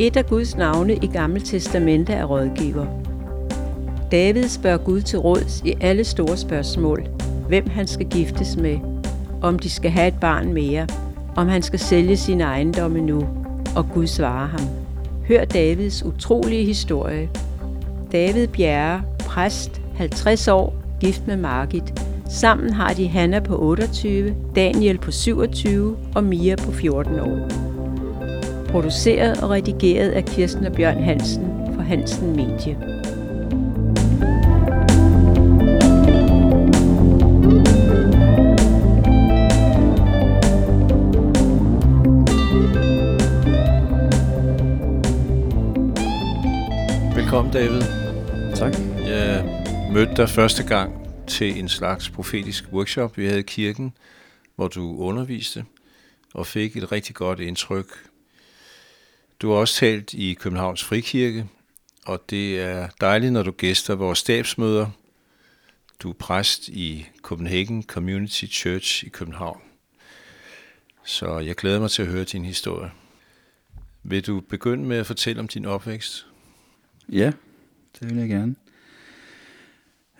Et af Guds navne i Gamle Testamente er rådgiver. David spørger Gud til råds i alle store spørgsmål. Hvem han skal giftes med, om de skal have et barn mere, om han skal sælge sine ejendomme nu, og Gud svarer ham. Hør Davids utrolige historie. David Bjerre, præst, 50 år, gift med Margit. Sammen har de Hanna på 28, Daniel på 27 og Mia på 14 år. Produceret og redigeret af Kirsten og Bjørn Hansen for Hansen Medie. Velkommen, David. Tak. Jeg mødte dig første gang til en slags profetisk workshop, vi havde i kirken, hvor du underviste og fik et rigtig godt indtryk. Du har også talt i Københavns Frikirke, og det er dejligt, når du gæster vores stabsmøder. Du er præst i Copenhagen Community Church i København. Så jeg glæder mig til at høre din historie. Vil du begynde med at fortælle om din opvækst? Ja, det vil jeg gerne.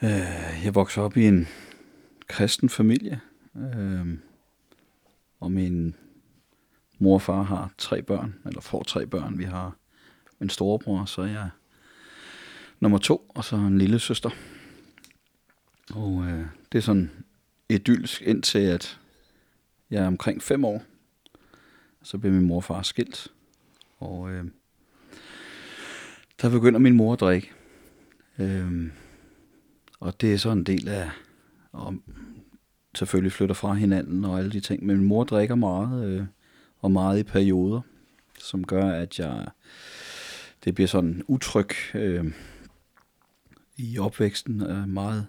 Øh, jeg voksede op i en kristen familie, øh, og min mor og far har tre børn, eller får tre børn. Vi har en storebror, så er jeg nummer to, og så en lille søster. Og øh, det er sådan idyllisk indtil, at jeg er omkring fem år. Så bliver min mor og far skilt. Og øh, der begynder min mor at drikke. Øh, og det er så en del af, og selvfølgelig flytter fra hinanden og alle de ting. Men min mor drikker meget, øh, og meget i perioder, som gør, at jeg, det bliver sådan utryg øh, i opvæksten. Øh, meget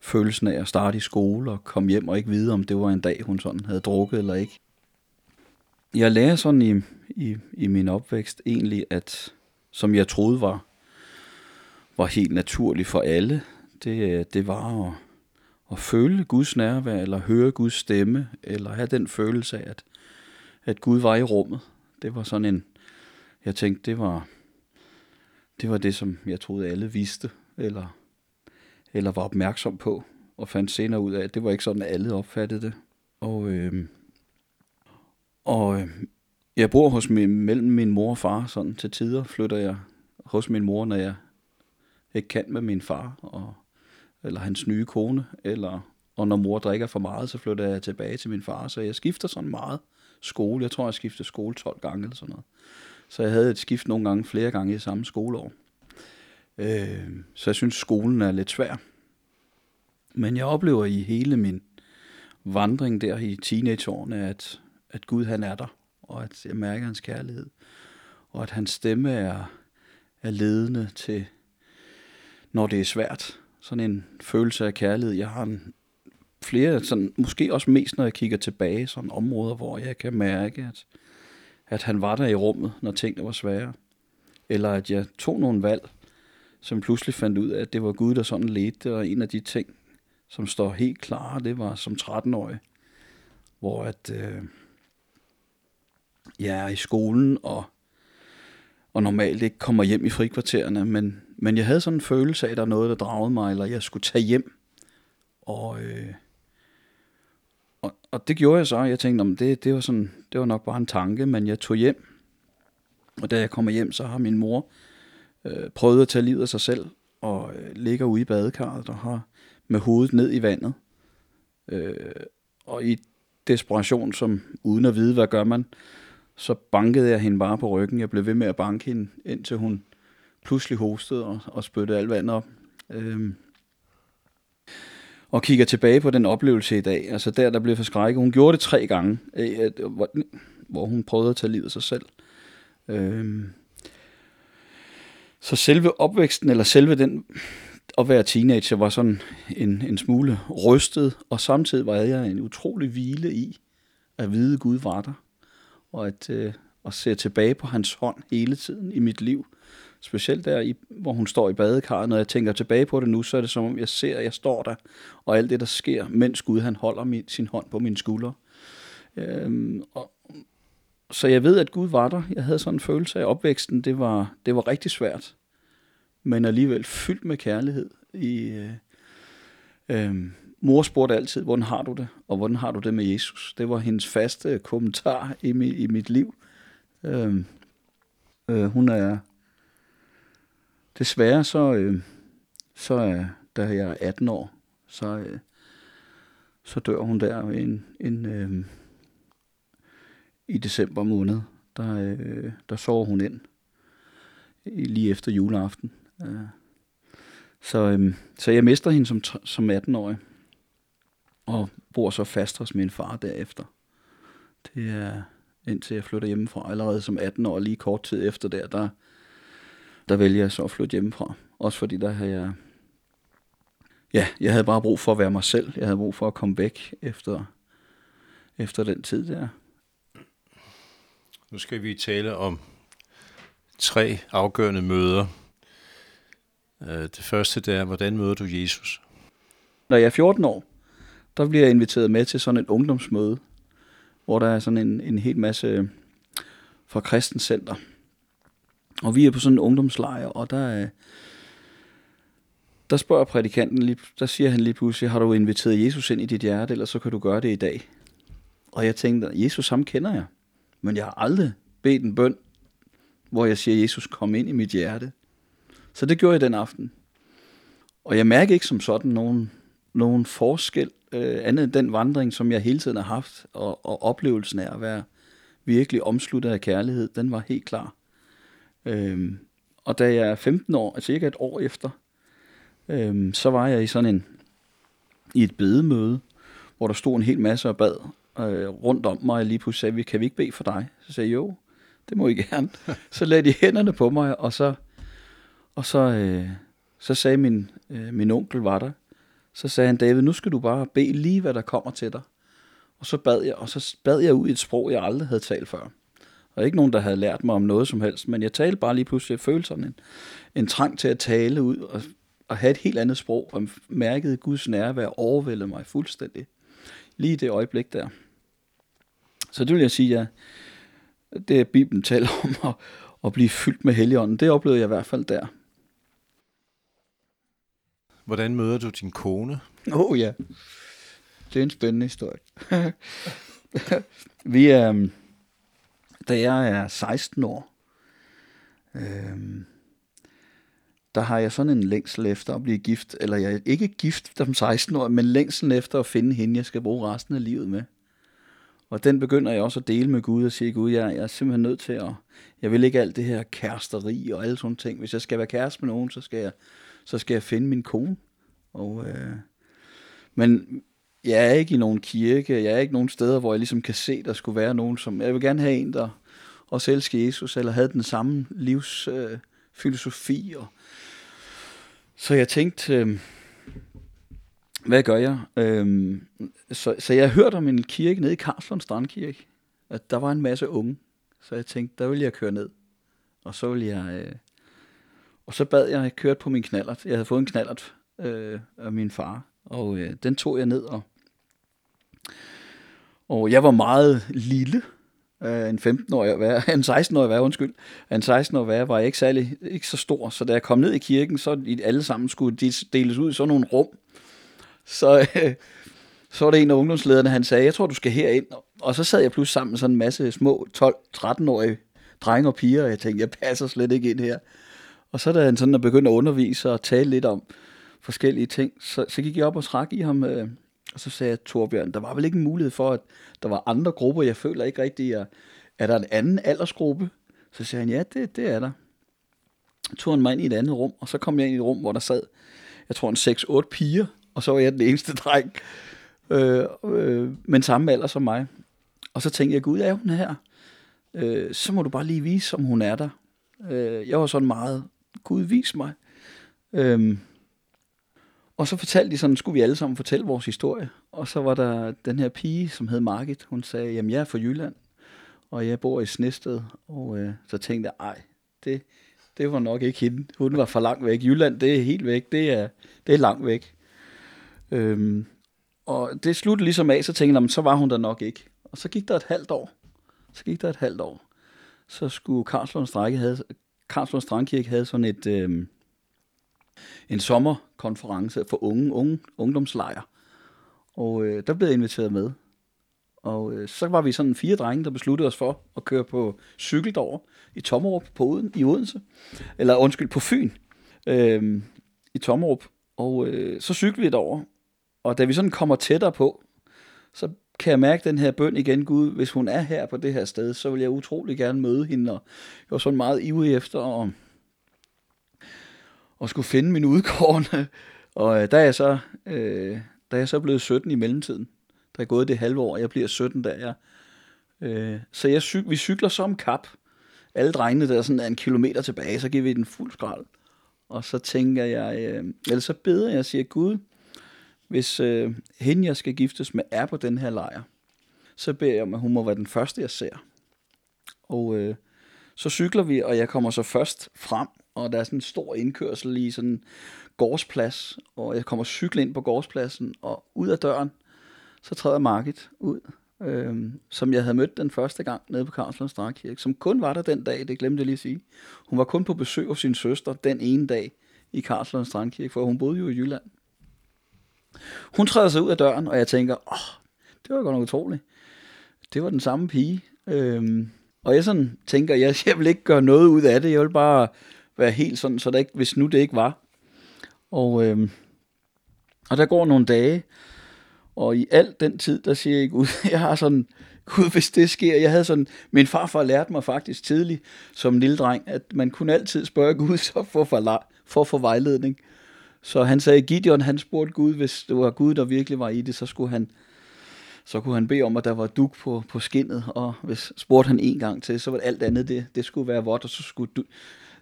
følelsen af at starte i skole og komme hjem og ikke vide, om det var en dag, hun sådan havde drukket eller ikke. Jeg lærer sådan i, i, i min opvækst egentlig, at som jeg troede var, var helt naturligt for alle, det, det var at, at føle Guds nærvær, eller høre Guds stemme, eller have den følelse af, at, at Gud var i rummet. Det var sådan en, jeg tænkte, det var, det var det, som jeg troede alle vidste, eller, eller var opmærksom på, og fandt senere ud af, at det var ikke sådan, at alle opfattede det. Og, øh, og øh, jeg bor hos min, mellem min mor og far, sådan til tider flytter jeg hos min mor, når jeg ikke kan med min far, og eller hans nye kone, eller, og når mor drikker for meget, så flytter jeg tilbage til min far, så jeg skifter sådan meget skole. Jeg tror, jeg skifter skole 12 gange eller sådan noget. Så jeg havde et skift nogle gange, flere gange i samme skoleår. Øh, så jeg synes, skolen er lidt svær. Men jeg oplever i hele min vandring der i teenageårene, at, at Gud han er der, og at jeg mærker hans kærlighed, og at hans stemme er, er ledende til, når det er svært, sådan en følelse af kærlighed. Jeg har en flere, sådan, måske også mest, når jeg kigger tilbage, sådan områder, hvor jeg kan mærke, at, at han var der i rummet, når tingene var svære. Eller at jeg tog nogle valg, som pludselig fandt ud af, at det var Gud, der sådan ledte, og en af de ting, som står helt klare, det var som 13-årig, hvor at øh, jeg er i skolen, og, og normalt ikke kommer hjem i frikvartererne, men men jeg havde sådan en følelse af, at der er noget, der dragede mig, eller jeg skulle tage hjem. Og, øh, og, og det gjorde jeg så. Jeg tænkte, om det, det, var sådan, det var nok bare en tanke, men jeg tog hjem. Og da jeg kommer hjem, så har min mor øh, prøvet at tage livet af sig selv, og øh, ligger ude i badekarret, og har med hovedet ned i vandet. Øh, og i desperation, som uden at vide, hvad gør man, så bankede jeg hende bare på ryggen. Jeg blev ved med at banke hende, indtil hun pludselig hostede og, og spyttede alt vandet op. Øh, og kigger tilbage på den oplevelse i dag, altså der, der blev forskrækket. Hun gjorde det tre gange, øh, øh, hvor, hvor hun prøvede at tage livet af sig selv. Øhm, så selve opvæksten, eller selve den at være teenager, var sådan en, en smule rystet, og samtidig var jeg en utrolig hvile i at vide, at Gud var der, og at, øh, at se tilbage på hans hånd hele tiden i mit liv. Specielt der, i, hvor hun står i badekarret. Når jeg tænker tilbage på det nu, så er det som om, jeg ser, at jeg står der, og alt det, der sker, mens Gud han holder min, sin hånd på min skuldre. Øhm, og, så jeg ved, at Gud var der. Jeg havde sådan en følelse af opvæksten. Det var, det var rigtig svært, men alligevel fyldt med kærlighed. I, øh, øh, mor spurgte altid, hvordan har du det, og hvordan har du det med Jesus? Det var hendes faste kommentar i, mi, i mit liv. Øh, øh, hun er desværre så, øh, så er, da jeg er 18 år, så, øh, så dør hun der en, en, øh, i december måned. Der, øh, der sover hun ind lige efter juleaften. Øh. Så, øh, så jeg mister hende som, som 18-årig, og bor så fast hos min far derefter. Det er indtil jeg flytter hjemmefra. Allerede som 18 år, lige kort tid efter der, der, der vælger jeg så at flytte hjemmefra. Også fordi der havde jeg ja, jeg havde bare brug for at være mig selv. Jeg havde brug for at komme væk efter, efter den tid der. Nu skal vi tale om tre afgørende møder. Øh, det første det er, hvordan møder du Jesus? Når jeg er 14 år, der bliver jeg inviteret med til sådan et ungdomsmøde, hvor der er sådan en, en hel masse fra Kristenscenter. Og vi er på sådan en ungdomslejr, og der øh, der spørger prædikanten, lige, der siger han lige pludselig, har du inviteret Jesus ind i dit hjerte, eller så kan du gøre det i dag. Og jeg tænkte, Jesus ham kender jeg, men jeg har aldrig bedt en bøn, hvor jeg siger, Jesus kom ind i mit hjerte. Så det gjorde jeg den aften. Og jeg mærker ikke som sådan nogen, nogen forskel, øh, andet end den vandring, som jeg hele tiden har haft, og, og oplevelsen af at være virkelig omsluttet af kærlighed, den var helt klar. Øhm, og da jeg er 15 år, altså ikke et år efter, øhm, så var jeg i sådan en, i et bedemøde, hvor der stod en hel masse og bad øh, rundt om mig, og lige pludselig sagde vi, kan vi ikke bede for dig? Så sagde jeg, jo, det må I gerne. så lagde de hænderne på mig, og så, og så, øh, så sagde min, øh, min onkel var der, så sagde han, David, nu skal du bare bede lige, hvad der kommer til dig. Og så bad jeg, og så bad jeg ud i et sprog, jeg aldrig havde talt før. Og ikke nogen, der havde lært mig om noget som helst, men jeg talte bare lige pludselig, jeg følte sådan en, en trang til at tale ud, og at have et helt andet sprog, og mærkede Guds nærvær overvældede mig fuldstændig. Lige i det øjeblik der. Så det vil jeg sige, at ja, det er Bibelen taler om at, at blive fyldt med helligånden. Det oplevede jeg i hvert fald der. Hvordan møder du din kone? Åh oh, ja, det er en spændende historie. Vi er, da jeg er 16 år, øh, der har jeg sådan en længsel efter at blive gift, eller jeg er ikke gift som 16 år, men længsel efter at finde hende, jeg skal bruge resten af livet med. Og den begynder jeg også at dele med Gud og sige, Gud, jeg, jeg er simpelthen nødt til at, jeg vil ikke alt det her kæresteri og alle sådan ting. Hvis jeg skal være kæreste med nogen, så skal jeg, så skal jeg finde min kone. Og, øh, men jeg er ikke i nogen kirke, jeg er ikke nogen steder, hvor jeg ligesom kan se, der skulle være nogen, som, jeg vil gerne have en, der også elsker Jesus, eller havde den samme livsfilosofi, øh, og så jeg tænkte, øh, hvad gør jeg? Øh, så, så jeg hørte om en kirke nede i Karlslund Strandkirke, at der var en masse unge. Så jeg tænkte, der vil jeg køre ned. Og så vil jeg... Øh, og så bad jeg, jeg kørte på min knallert. Jeg havde fået en knallert øh, af min far. Og øh, den tog jeg ned og... Og jeg var meget lille, øh, en 15-årig var, en 16-årig var, undskyld. En 16-årig være var jeg ikke særlig, ikke så stor, så da jeg kom ned i kirken, så alle sammen skulle de deles ud i sådan nogle rum. Så, uh, så var det en af ungdomslederne, han sagde, jeg tror, du skal herind. Og så sad jeg pludselig sammen med sådan en masse små 12-13-årige drenge og piger, og jeg tænkte, jeg passer slet ikke ind her. Og så da han sådan begyndte at undervise og tale lidt om forskellige ting, så, så gik jeg op og trak i ham, øh, og så sagde jeg, Torbjørn, der var vel ikke en mulighed for, at der var andre grupper, jeg føler ikke rigtigt, at er der en anden aldersgruppe? Så sagde han, ja, det, det er der. Så tog han mig ind i et andet rum, og så kom jeg ind i et rum, hvor der sad, jeg tror en 6-8 piger, og så var jeg den eneste dreng, øh, øh, men samme alder som mig. Og så tænkte jeg, gud, er hun her? Øh, så må du bare lige vise, om hun er der. Øh, jeg var sådan meget, gud, vis mig. Øh, og så fortalte de sådan, skulle vi alle sammen fortælle vores historie. Og så var der den her pige, som hed Margit. Hun sagde, jamen jeg er fra Jylland, og jeg bor i Snested. Og øh, så tænkte jeg, ej, det, det var nok ikke hende. Hun var for langt væk. Jylland, det er helt væk. Det er, det er langt væk. Øhm, og det sluttede ligesom af, så tænkte jeg, så var hun der nok ikke. Og så gik der et halvt år. Så gik der et halvt år. Så skulle Karlslund Strandkirke havde, Karlslund Strandkirke havde sådan et, øh, en sommerkonference for unge, unge ungdomslejr. Og øh, der blev jeg inviteret med. Og øh, så var vi sådan fire drenge, der besluttede os for at køre på cykel derover i Tommerup på Uden, i Odense. Eller undskyld, på Fyn øh, i Tommerup. Og øh, så cyklede vi derover. Og da vi sådan kommer tættere på, så kan jeg mærke den her bøn igen, Gud, hvis hun er her på det her sted, så vil jeg utrolig gerne møde hende. Og jeg var sådan meget ivrig efter at, og skulle finde min udkårne. Og øh, der er jeg så, øh, der er jeg så blevet 17 i mellemtiden. Der er gået det halve år, jeg bliver 17 der. Jeg, øh, så jeg cy- vi cykler som kap. Alle drengene der er sådan en kilometer tilbage, så giver vi den fuld skrald. Og så tænker jeg, øh, eller så beder jeg og siger, Gud, hvis øh, hende, jeg skal giftes med, er på den her lejr, så beder jeg om, at hun må være den første, jeg ser. Og øh, så cykler vi, og jeg kommer så først frem, og der er sådan en stor indkørsel i sådan en gårdsplads, og jeg kommer cykle ind på gårdspladsen, og ud af døren, så træder Market ud, øh, som jeg havde mødt den første gang nede på Karlslund Strakirke, som kun var der den dag, det glemte jeg lige at sige. Hun var kun på besøg hos sin søster den ene dag i Karlslund Strandkirke, for hun boede jo i Jylland. Hun træder sig ud af døren, og jeg tænker, åh, oh, det var godt nok utroligt. Det var den samme pige. Øhm, og jeg sådan tænker, jeg, jeg vil ikke gøre noget ud af det. Jeg vil bare være helt sådan, så der ikke, hvis nu det ikke var. Og, øh, og der går nogle dage, og i al den tid, der siger jeg, Gud, jeg har sådan, Gud, hvis det sker, jeg havde sådan, min farfar lærte mig faktisk tidligt som lille dreng, at man kunne altid spørge Gud så for, for, for, for vejledning. Så han sagde, Gideon, han spurgte Gud, hvis det var Gud, der virkelig var i det, så skulle han, så kunne han bede om, at der var duk på, på skinnet, og hvis spurgte han en gang til, så var alt andet, det, det skulle være vådt, og så skulle du,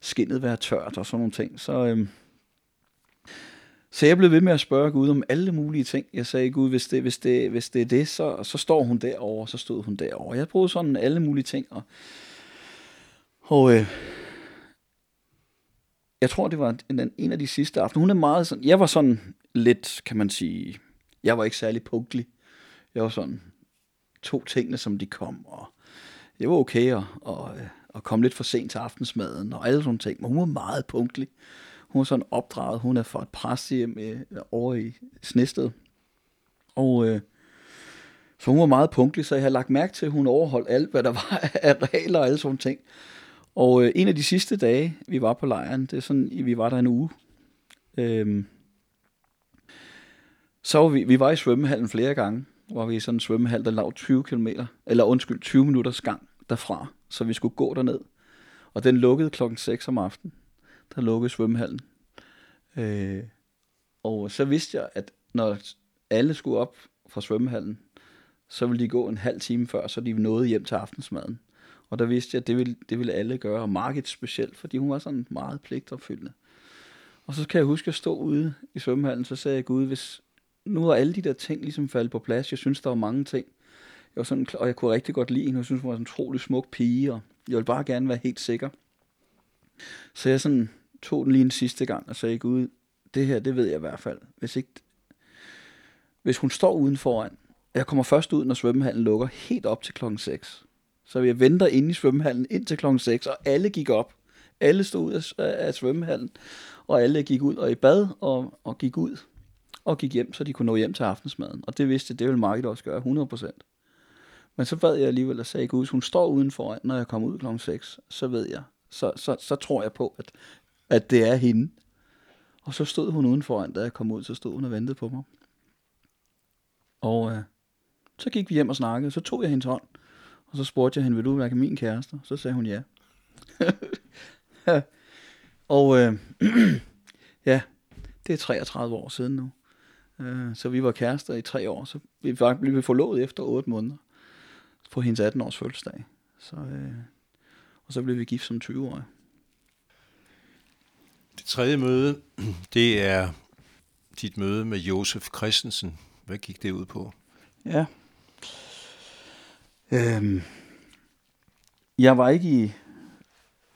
skinnet være tørt og sådan nogle ting. Så, øhm, så jeg blev ved med at spørge Gud om alle mulige ting. Jeg sagde, Gud, hvis det, hvis det, hvis det er det, så, så står hun derovre, så stod hun derovre. Jeg prøvede sådan alle mulige ting, og, og øh, jeg tror, det var en, en af de sidste aftener. Hun er meget sådan, jeg var sådan lidt, kan man sige, jeg var ikke særlig punktlig. Jeg var sådan, to tingene, som de kom, og det var okay og, og, øh, og kom lidt for sent til aftensmaden, og alle sådan ting, men hun var meget punktlig. Hun var sådan opdraget, hun er fra et præstehjem øh, over i Snested. Og øh, så hun var meget punktlig, så jeg har lagt mærke til, at hun overholdt alt, hvad der var af regler og alle sådan ting. Og øh, en af de sidste dage, vi var på lejren, det er sådan, vi var der en uge. Øhm, så var vi, vi var i svømmehallen flere gange, hvor vi i sådan en svømmehal, der lavede 20 km, eller undskyld, 20 minutters gang derfra, så vi skulle gå derned. Og den lukkede klokken 6 om aftenen. Der lukkede svømmehallen. Øh, og så vidste jeg, at når alle skulle op fra svømmehallen, så ville de gå en halv time før, så de nåede hjem til aftensmaden. Og der vidste jeg, at det ville, det ville alle gøre, og Margit specielt, fordi hun var sådan meget pligtopfyldende. Og så kan jeg huske at stå ude i svømmehallen, så sagde jeg, Gud, hvis nu er alle de der ting ligesom faldet på plads, jeg synes, der var mange ting, jeg var sådan, og jeg kunne rigtig godt lide hende, jeg synes, hun var en utrolig smuk pige, og jeg ville bare gerne være helt sikker. Så jeg sådan tog den lige en sidste gang og sagde, Gud, det her, det ved jeg i hvert fald. Hvis, ikke, hvis hun står uden foran, jeg kommer først ud, når svømmehallen lukker, helt op til klokken 6. Så vi venter inde i svømmehallen indtil klokken 6, og alle gik op. Alle stod ud af, af svømmehallen, og alle gik ud og i bad og, og gik ud og gik hjem, så de kunne nå hjem til aftensmaden. Og det vidste det ville Margit også gøre, 100%. Men så bad jeg alligevel og sagde, Gud, hun står udenfor, når jeg kommer ud klokken 6, så ved jeg, så, så, så tror jeg på, at, at det er hende. Og så stod hun udenfor, da jeg kom ud, så stod hun og ventede på mig. Og øh, så gik vi hjem og snakkede, så tog jeg hendes hånd, og så spurgte jeg hende, vil du være min kæreste? Så sagde hun ja. og øh, ja, det er 33 år siden nu. Øh, så vi var kærester i tre år, så vi blev forlovet efter 8 måneder på hendes 18 års fødselsdag. Så, øh, og så blev vi gift som 20-årige. Det tredje møde, det er dit møde med Josef Christensen. Hvad gik det ud på? Ja, Øhm, jeg var ikke i...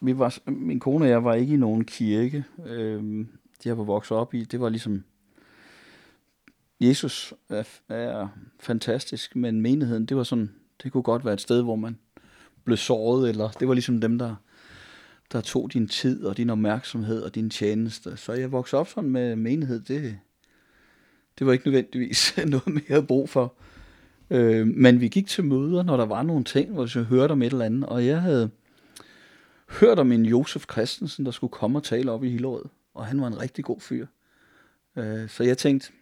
Vi var, min kone og jeg var ikke i nogen kirke. Øhm, det jeg var vokset op i, det var ligesom... Jesus er, er fantastisk, men menigheden, det var sådan... Det kunne godt være et sted, hvor man blev såret, eller det var ligesom dem, der, der tog din tid og din opmærksomhed og din tjeneste. Så jeg voksede op sådan med menighed, det, det var ikke nødvendigvis noget mere brug for. Øh, men vi gik til møder, når der var nogle ting, hvor vi hørte om et eller andet, og jeg havde hørt om en Josef Christensen, der skulle komme og tale op i Hillerød, og han var en rigtig god fyr. Øh, så jeg tænkte,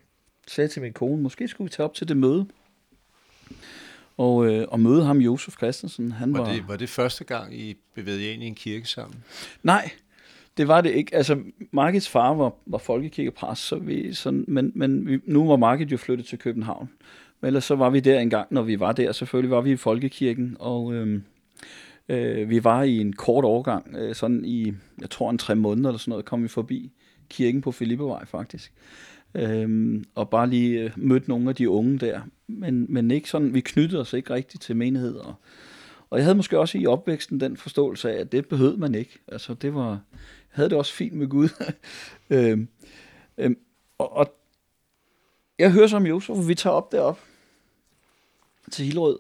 sagde til min kone, måske skulle vi tage op til det møde, og, øh, og møde ham, Josef Christensen. Han var, var, det, var det første gang, I bevægede jer ind i en kirke sammen? Nej, det var det ikke. Altså, Markets far var, var folkekirkepræst, så vi, sådan, men, men vi, nu var Market jo flyttet til København. Men ellers så var vi der engang, når vi var der. Selvfølgelig var vi i folkekirken, og øh, øh, vi var i en kort overgang, øh, sådan i, jeg tror en tre måneder eller sådan noget, kom vi forbi kirken på Filippevej faktisk. Øhm, og bare lige øh, mødte nogle af de unge der. Men, men ikke sådan, vi knyttede os ikke rigtigt til menigheder. Og, og jeg havde måske også i opvæksten den forståelse af, at det behøvede man ikke. Altså det var, jeg havde det også fint med Gud. øhm, øhm, og, og jeg hører som Josef, vi tager op derop til Hillerød,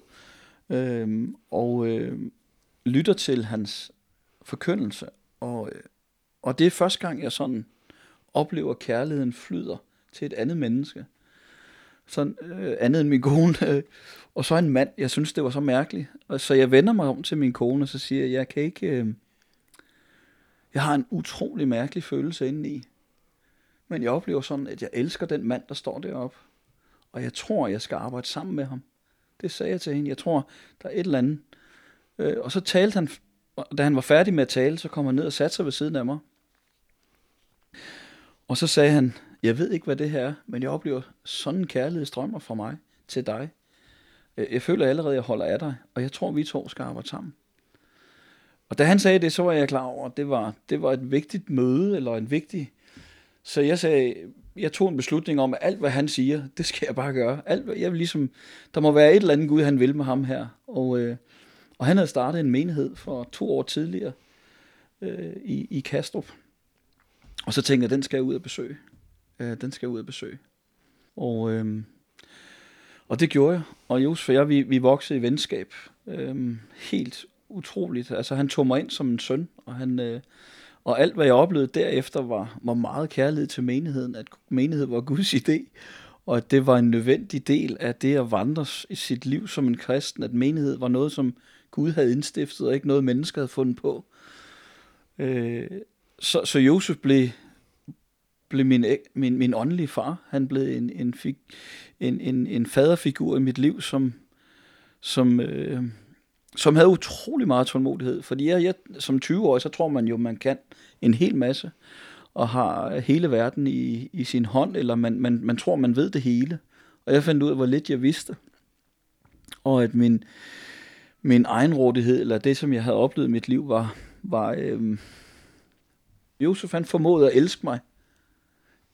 øhm, og øh, lytter til hans forkyndelse. Og, øh, og det er første gang, jeg sådan oplever, at kærligheden flyder til et andet menneske. Sådan øh, andet end min kone. Øh, og så en mand. Jeg synes, det var så mærkeligt. Og så jeg vender mig om til min kone, og så siger jeg, jeg kan ikke... Øh, jeg har en utrolig mærkelig følelse indeni. Men jeg oplever sådan, at jeg elsker den mand, der står deroppe. Og jeg tror, jeg skal arbejde sammen med ham. Det sagde jeg til hende. Jeg tror, der er et eller andet. Øh, og så talte han, og da han var færdig med at tale, så kom han ned og satte sig ved siden af mig. Og så sagde han, jeg ved ikke, hvad det her er, men jeg oplever sådan en kærlighedsstrømmer fra mig til dig. Øh, jeg føler allerede, at jeg holder af dig, og jeg tror, vi to skal arbejde sammen. Og da han sagde det, så var jeg klar over, at det var, det var et vigtigt møde, eller en vigtig... Så jeg sagde, jeg tog en beslutning om, at alt, hvad han siger, det skal jeg bare gøre. Alt, jeg vil ligesom, der må være et eller andet Gud, han vil med ham her. Og, øh, og han havde startet en menighed for to år tidligere øh, i, i Kastrup. Og så tænkte jeg, den skal jeg ud og besøge. Øh, den skal jeg ud og besøge. Og, øh, og det gjorde jeg. Og Josef og jeg, vi, vi voksede i venskab. Øh, helt utroligt. Altså han tog mig ind som en søn, og han... Øh, og alt, hvad jeg oplevede derefter, var, var meget kærlighed til menigheden, at menighed var Guds idé, og at det var en nødvendig del af det at vandre i sit liv som en kristen, at menighed var noget, som Gud havde indstiftet, og ikke noget, mennesker havde fundet på. Øh, så, så Josef blev, blev min, min, min åndelige far. Han blev en, en, fig, en, en, en faderfigur i mit liv, som, som, øh, som havde utrolig meget tålmodighed. Fordi jeg, jeg, som 20-årig, så tror man jo, man kan en hel masse, og har hele verden i, i sin hånd, eller man, man, man tror, man ved det hele. Og jeg fandt ud af, hvor lidt jeg vidste. Og at min, min egenrådighed, eller det, som jeg havde oplevet i mit liv, var, var øh, Josef han formåede at elske mig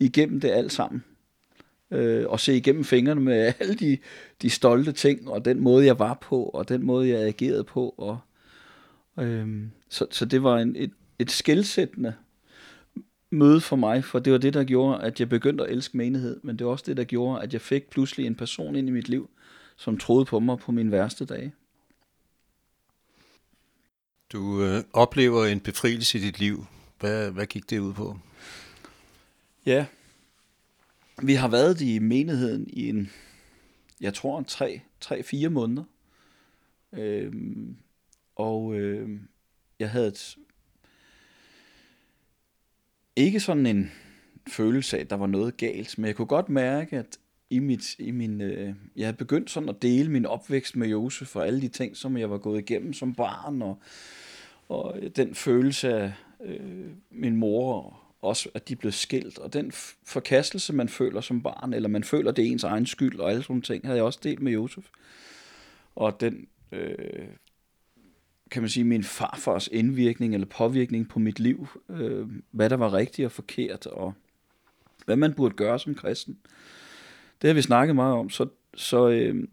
igennem det alt sammen. Øh, og se igennem fingrene med alle de, de stolte ting, og den måde, jeg var på, og den måde, jeg agerede på. Og, øh, så, så det var en, et, et skældsættende møde for mig, for det var det, der gjorde, at jeg begyndte at elske menighed, men det var også det, der gjorde, at jeg fik pludselig en person ind i mit liv, som troede på mig på mine værste dage. Du øh, oplever en befrielse i dit liv. Hvad, hvad gik det ud på? Ja, vi har været i menigheden i en, jeg tror, en tre, tre fire måneder. Øhm, og øh, jeg havde et, ikke sådan en følelse af, at der var noget galt, men jeg kunne godt mærke, at i, mit, i min, øh, jeg havde begyndt sådan at dele min opvækst med Josef og alle de ting, som jeg var gået igennem som barn, og, og den følelse af øh, min mor, og også at de blev skilt, og den forkastelse, man føler som barn, eller man føler, det er ens egen skyld, og alle sådan ting, havde jeg også delt med Josef. Og den, øh, kan man sige, min farfars indvirkning eller påvirkning på mit liv, øh, hvad der var rigtigt og forkert, og hvad man burde gøre som kristen. Det har vi snakket meget om, så, så øh,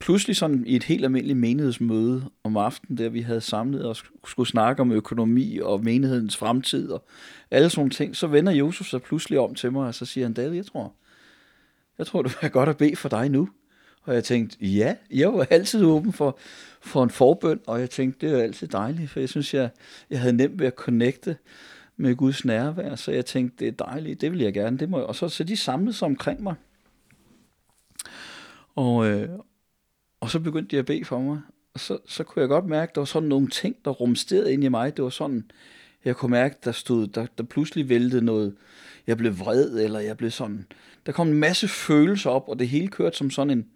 pludselig sådan i et helt almindeligt menighedsmøde om aftenen, der vi havde samlet og skulle snakke om økonomi og menighedens fremtid og alle sådan ting, så vender Josef sig pludselig om til mig, og så siger han, David, jeg tror, jeg tror, det er godt at bede for dig nu. Og jeg tænkte, ja, jeg var altid åben for, for en forbøn, og jeg tænkte, det er altid dejligt, for jeg synes, jeg, jeg havde nemt ved at connecte med Guds nærvær, så jeg tænkte, det er dejligt, det vil jeg gerne, det må jeg. Og så, så de samlede sig omkring mig. Og, øh, og så begyndte de at bede for mig, og så, så kunne jeg godt mærke, at der var sådan nogle ting, der rumsterede ind i mig. Det var sådan, jeg kunne mærke, der stod, der, der pludselig væltede noget. Jeg blev vred, eller jeg blev sådan. Der kom en masse følelser op, og det hele kørte som sådan en,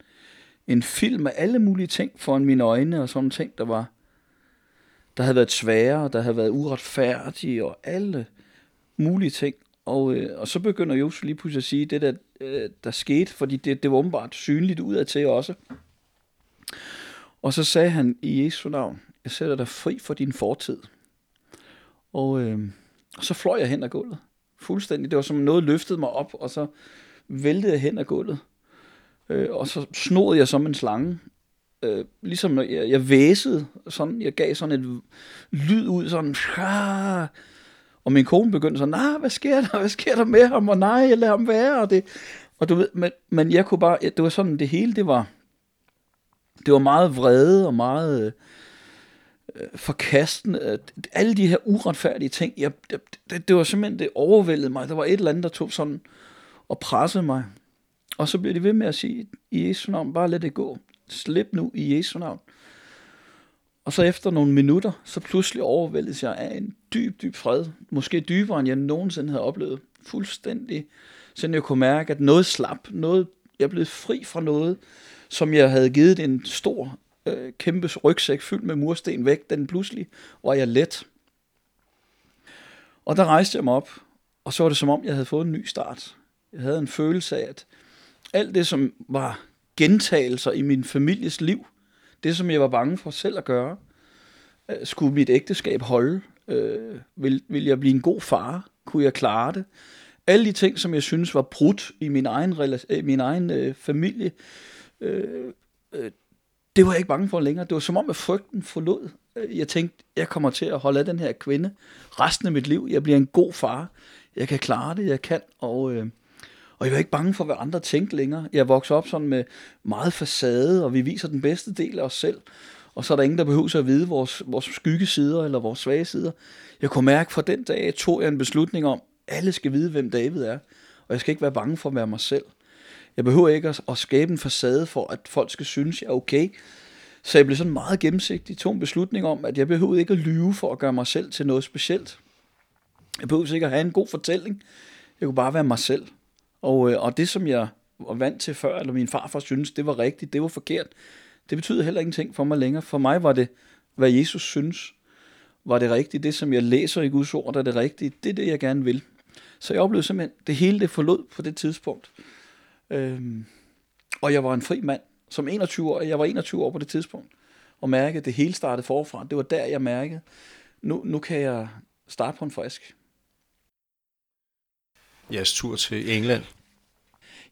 en film af alle mulige ting foran mine øjne, og sådan ting, der var, der havde været svære, der havde været uretfærdige, og alle mulige ting. Og, øh, og så begynder Josef lige pludselig at sige, det der, øh, der skete, fordi det, det var åbenbart synligt udad til også. Og så sagde han i Jesu navn, jeg sætter dig fri for din fortid. Og, øh, og så fløj jeg hen ad gulvet. Fuldstændig. Det var som noget løftede mig op, og så væltede jeg hen ad gulvet. Øh, og så snod jeg som en slange. Øh, ligesom jeg, jeg væsede, sådan, jeg gav sådan et lyd ud, sådan, Aah! og min kone begyndte sådan, nej, hvad sker der, hvad sker der med ham, og nej, jeg lader ham være, og det, og du ved, men, men jeg kunne bare, det var sådan, det hele, det var, det var meget vrede og meget øh, forkastende. Alle de her uretfærdige ting, jeg, det, det, det var simpelthen, det overvældede mig. Der var et eller andet, der tog sådan og pressede mig. Og så blev de ved med at sige, i Jesu navn, bare lad det gå. Slip nu i Jesu navn. Og så efter nogle minutter, så pludselig overvældes jeg af en dyb, dyb fred. Måske dybere, end jeg nogensinde havde oplevet. Fuldstændig. Så jeg kunne mærke, at noget slap. Noget, jeg blev fri fra noget, som jeg havde givet en stor, øh, kæmpe rygsæk fyldt med mursten væk. Den pludselig var jeg let. Og der rejste jeg mig op, og så var det som om, jeg havde fået en ny start. Jeg havde en følelse af, at alt det, som var gentagelser i min families liv, det, som jeg var bange for selv at gøre, øh, skulle mit ægteskab holde? Øh, vil, vil jeg blive en god far? Kunne jeg klare det? Alle de ting, som jeg synes var brudt i min egen, min egen øh, familie, øh, øh, det var jeg ikke bange for længere. Det var som om, at frygten forlod. Øh, jeg tænkte, jeg kommer til at holde af den her kvinde resten af mit liv. Jeg bliver en god far. Jeg kan klare det, jeg kan. Og, øh, og jeg var ikke bange for, hvad andre tænkte længere. Jeg voksede op sådan med meget facade, og vi viser den bedste del af os selv. Og så er der ingen, der behøver at vide vores, vores skyggesider eller vores svage sider. Jeg kunne mærke, at fra den dag tog jeg en beslutning om, at alle skal vide, hvem David er. Og jeg skal ikke være bange for at være mig selv. Jeg behøver ikke at, at skabe en facade for, at folk skal synes, jeg er okay. Så jeg blev sådan meget gennemsigtig, tog en beslutning om, at jeg behøvede ikke at lyve for at gøre mig selv til noget specielt. Jeg behøvede ikke at have en god fortælling. Jeg kunne bare være mig selv. Og, øh, og det, som jeg var vant til før, eller min farfar synes, det var rigtigt, det var forkert, det betyder heller ingenting for mig længere. For mig var det, hvad Jesus synes, var det rigtigt. Det, som jeg læser i Guds ord, er det rigtige. Det er det, jeg gerne vil. Så jeg oplevede simpelthen, det hele det forlod på det tidspunkt. Øhm, og jeg var en fri mand. Som 21 år, jeg var 21 år på det tidspunkt. Og mærkede, at det hele startede forfra. Det var der, jeg mærkede, nu, nu kan jeg starte på en frisk. Jeres tur til England?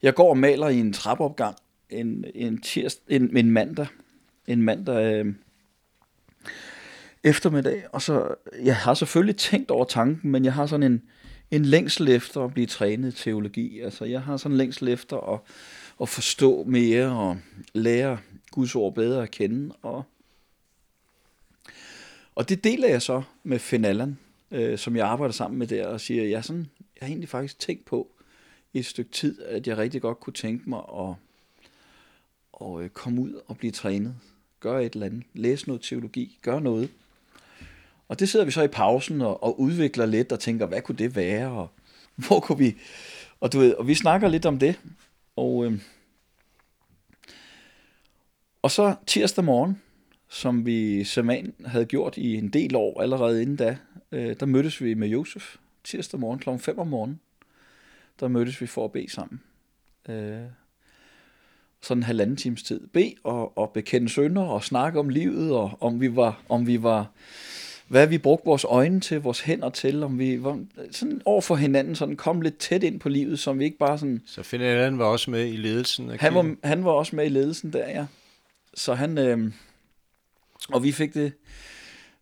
Jeg går og maler i en trappeopgang en, en, tirs, en, en mandag. En mandag øh, eftermiddag. Og så, jeg har selvfølgelig tænkt over tanken, men jeg har sådan en, en længsel efter at blive trænet i teologi. Altså, jeg har sådan en længsel efter at, at forstå mere og lære Guds ord bedre at kende. Og, og det deler jeg så med Finn Allen, øh, som jeg arbejder sammen med der, og siger, jeg, sådan, jeg har egentlig faktisk tænkt på i et stykke tid, at jeg rigtig godt kunne tænke mig at, at øh, komme ud og blive trænet. Gøre et eller andet. Læse noget teologi. Gøre noget. Og det sidder vi så i pausen og, og udvikler lidt og tænker, hvad kunne det være? Og hvor kunne vi... Og, du ved, og vi snakker lidt om det. Og, øh, og så tirsdag morgen, som vi sammen havde gjort i en del år allerede inden da, øh, der mødtes vi med Josef tirsdag morgen kl. 5 om morgenen. Der mødtes vi for at bede sammen. Øh, sådan en halvanden times tid. Be og, og bekende sønder og snakke om livet, og om vi var, om vi var hvad vi brugte vores øjne til, vores hænder til, om vi var sådan over for hinanden, sådan kom lidt tæt ind på livet, som vi ikke bare sådan... Så Finn Allen var også med i ledelsen af han var, han var også med i ledelsen der, ja. Så han... Øh, og vi fik det,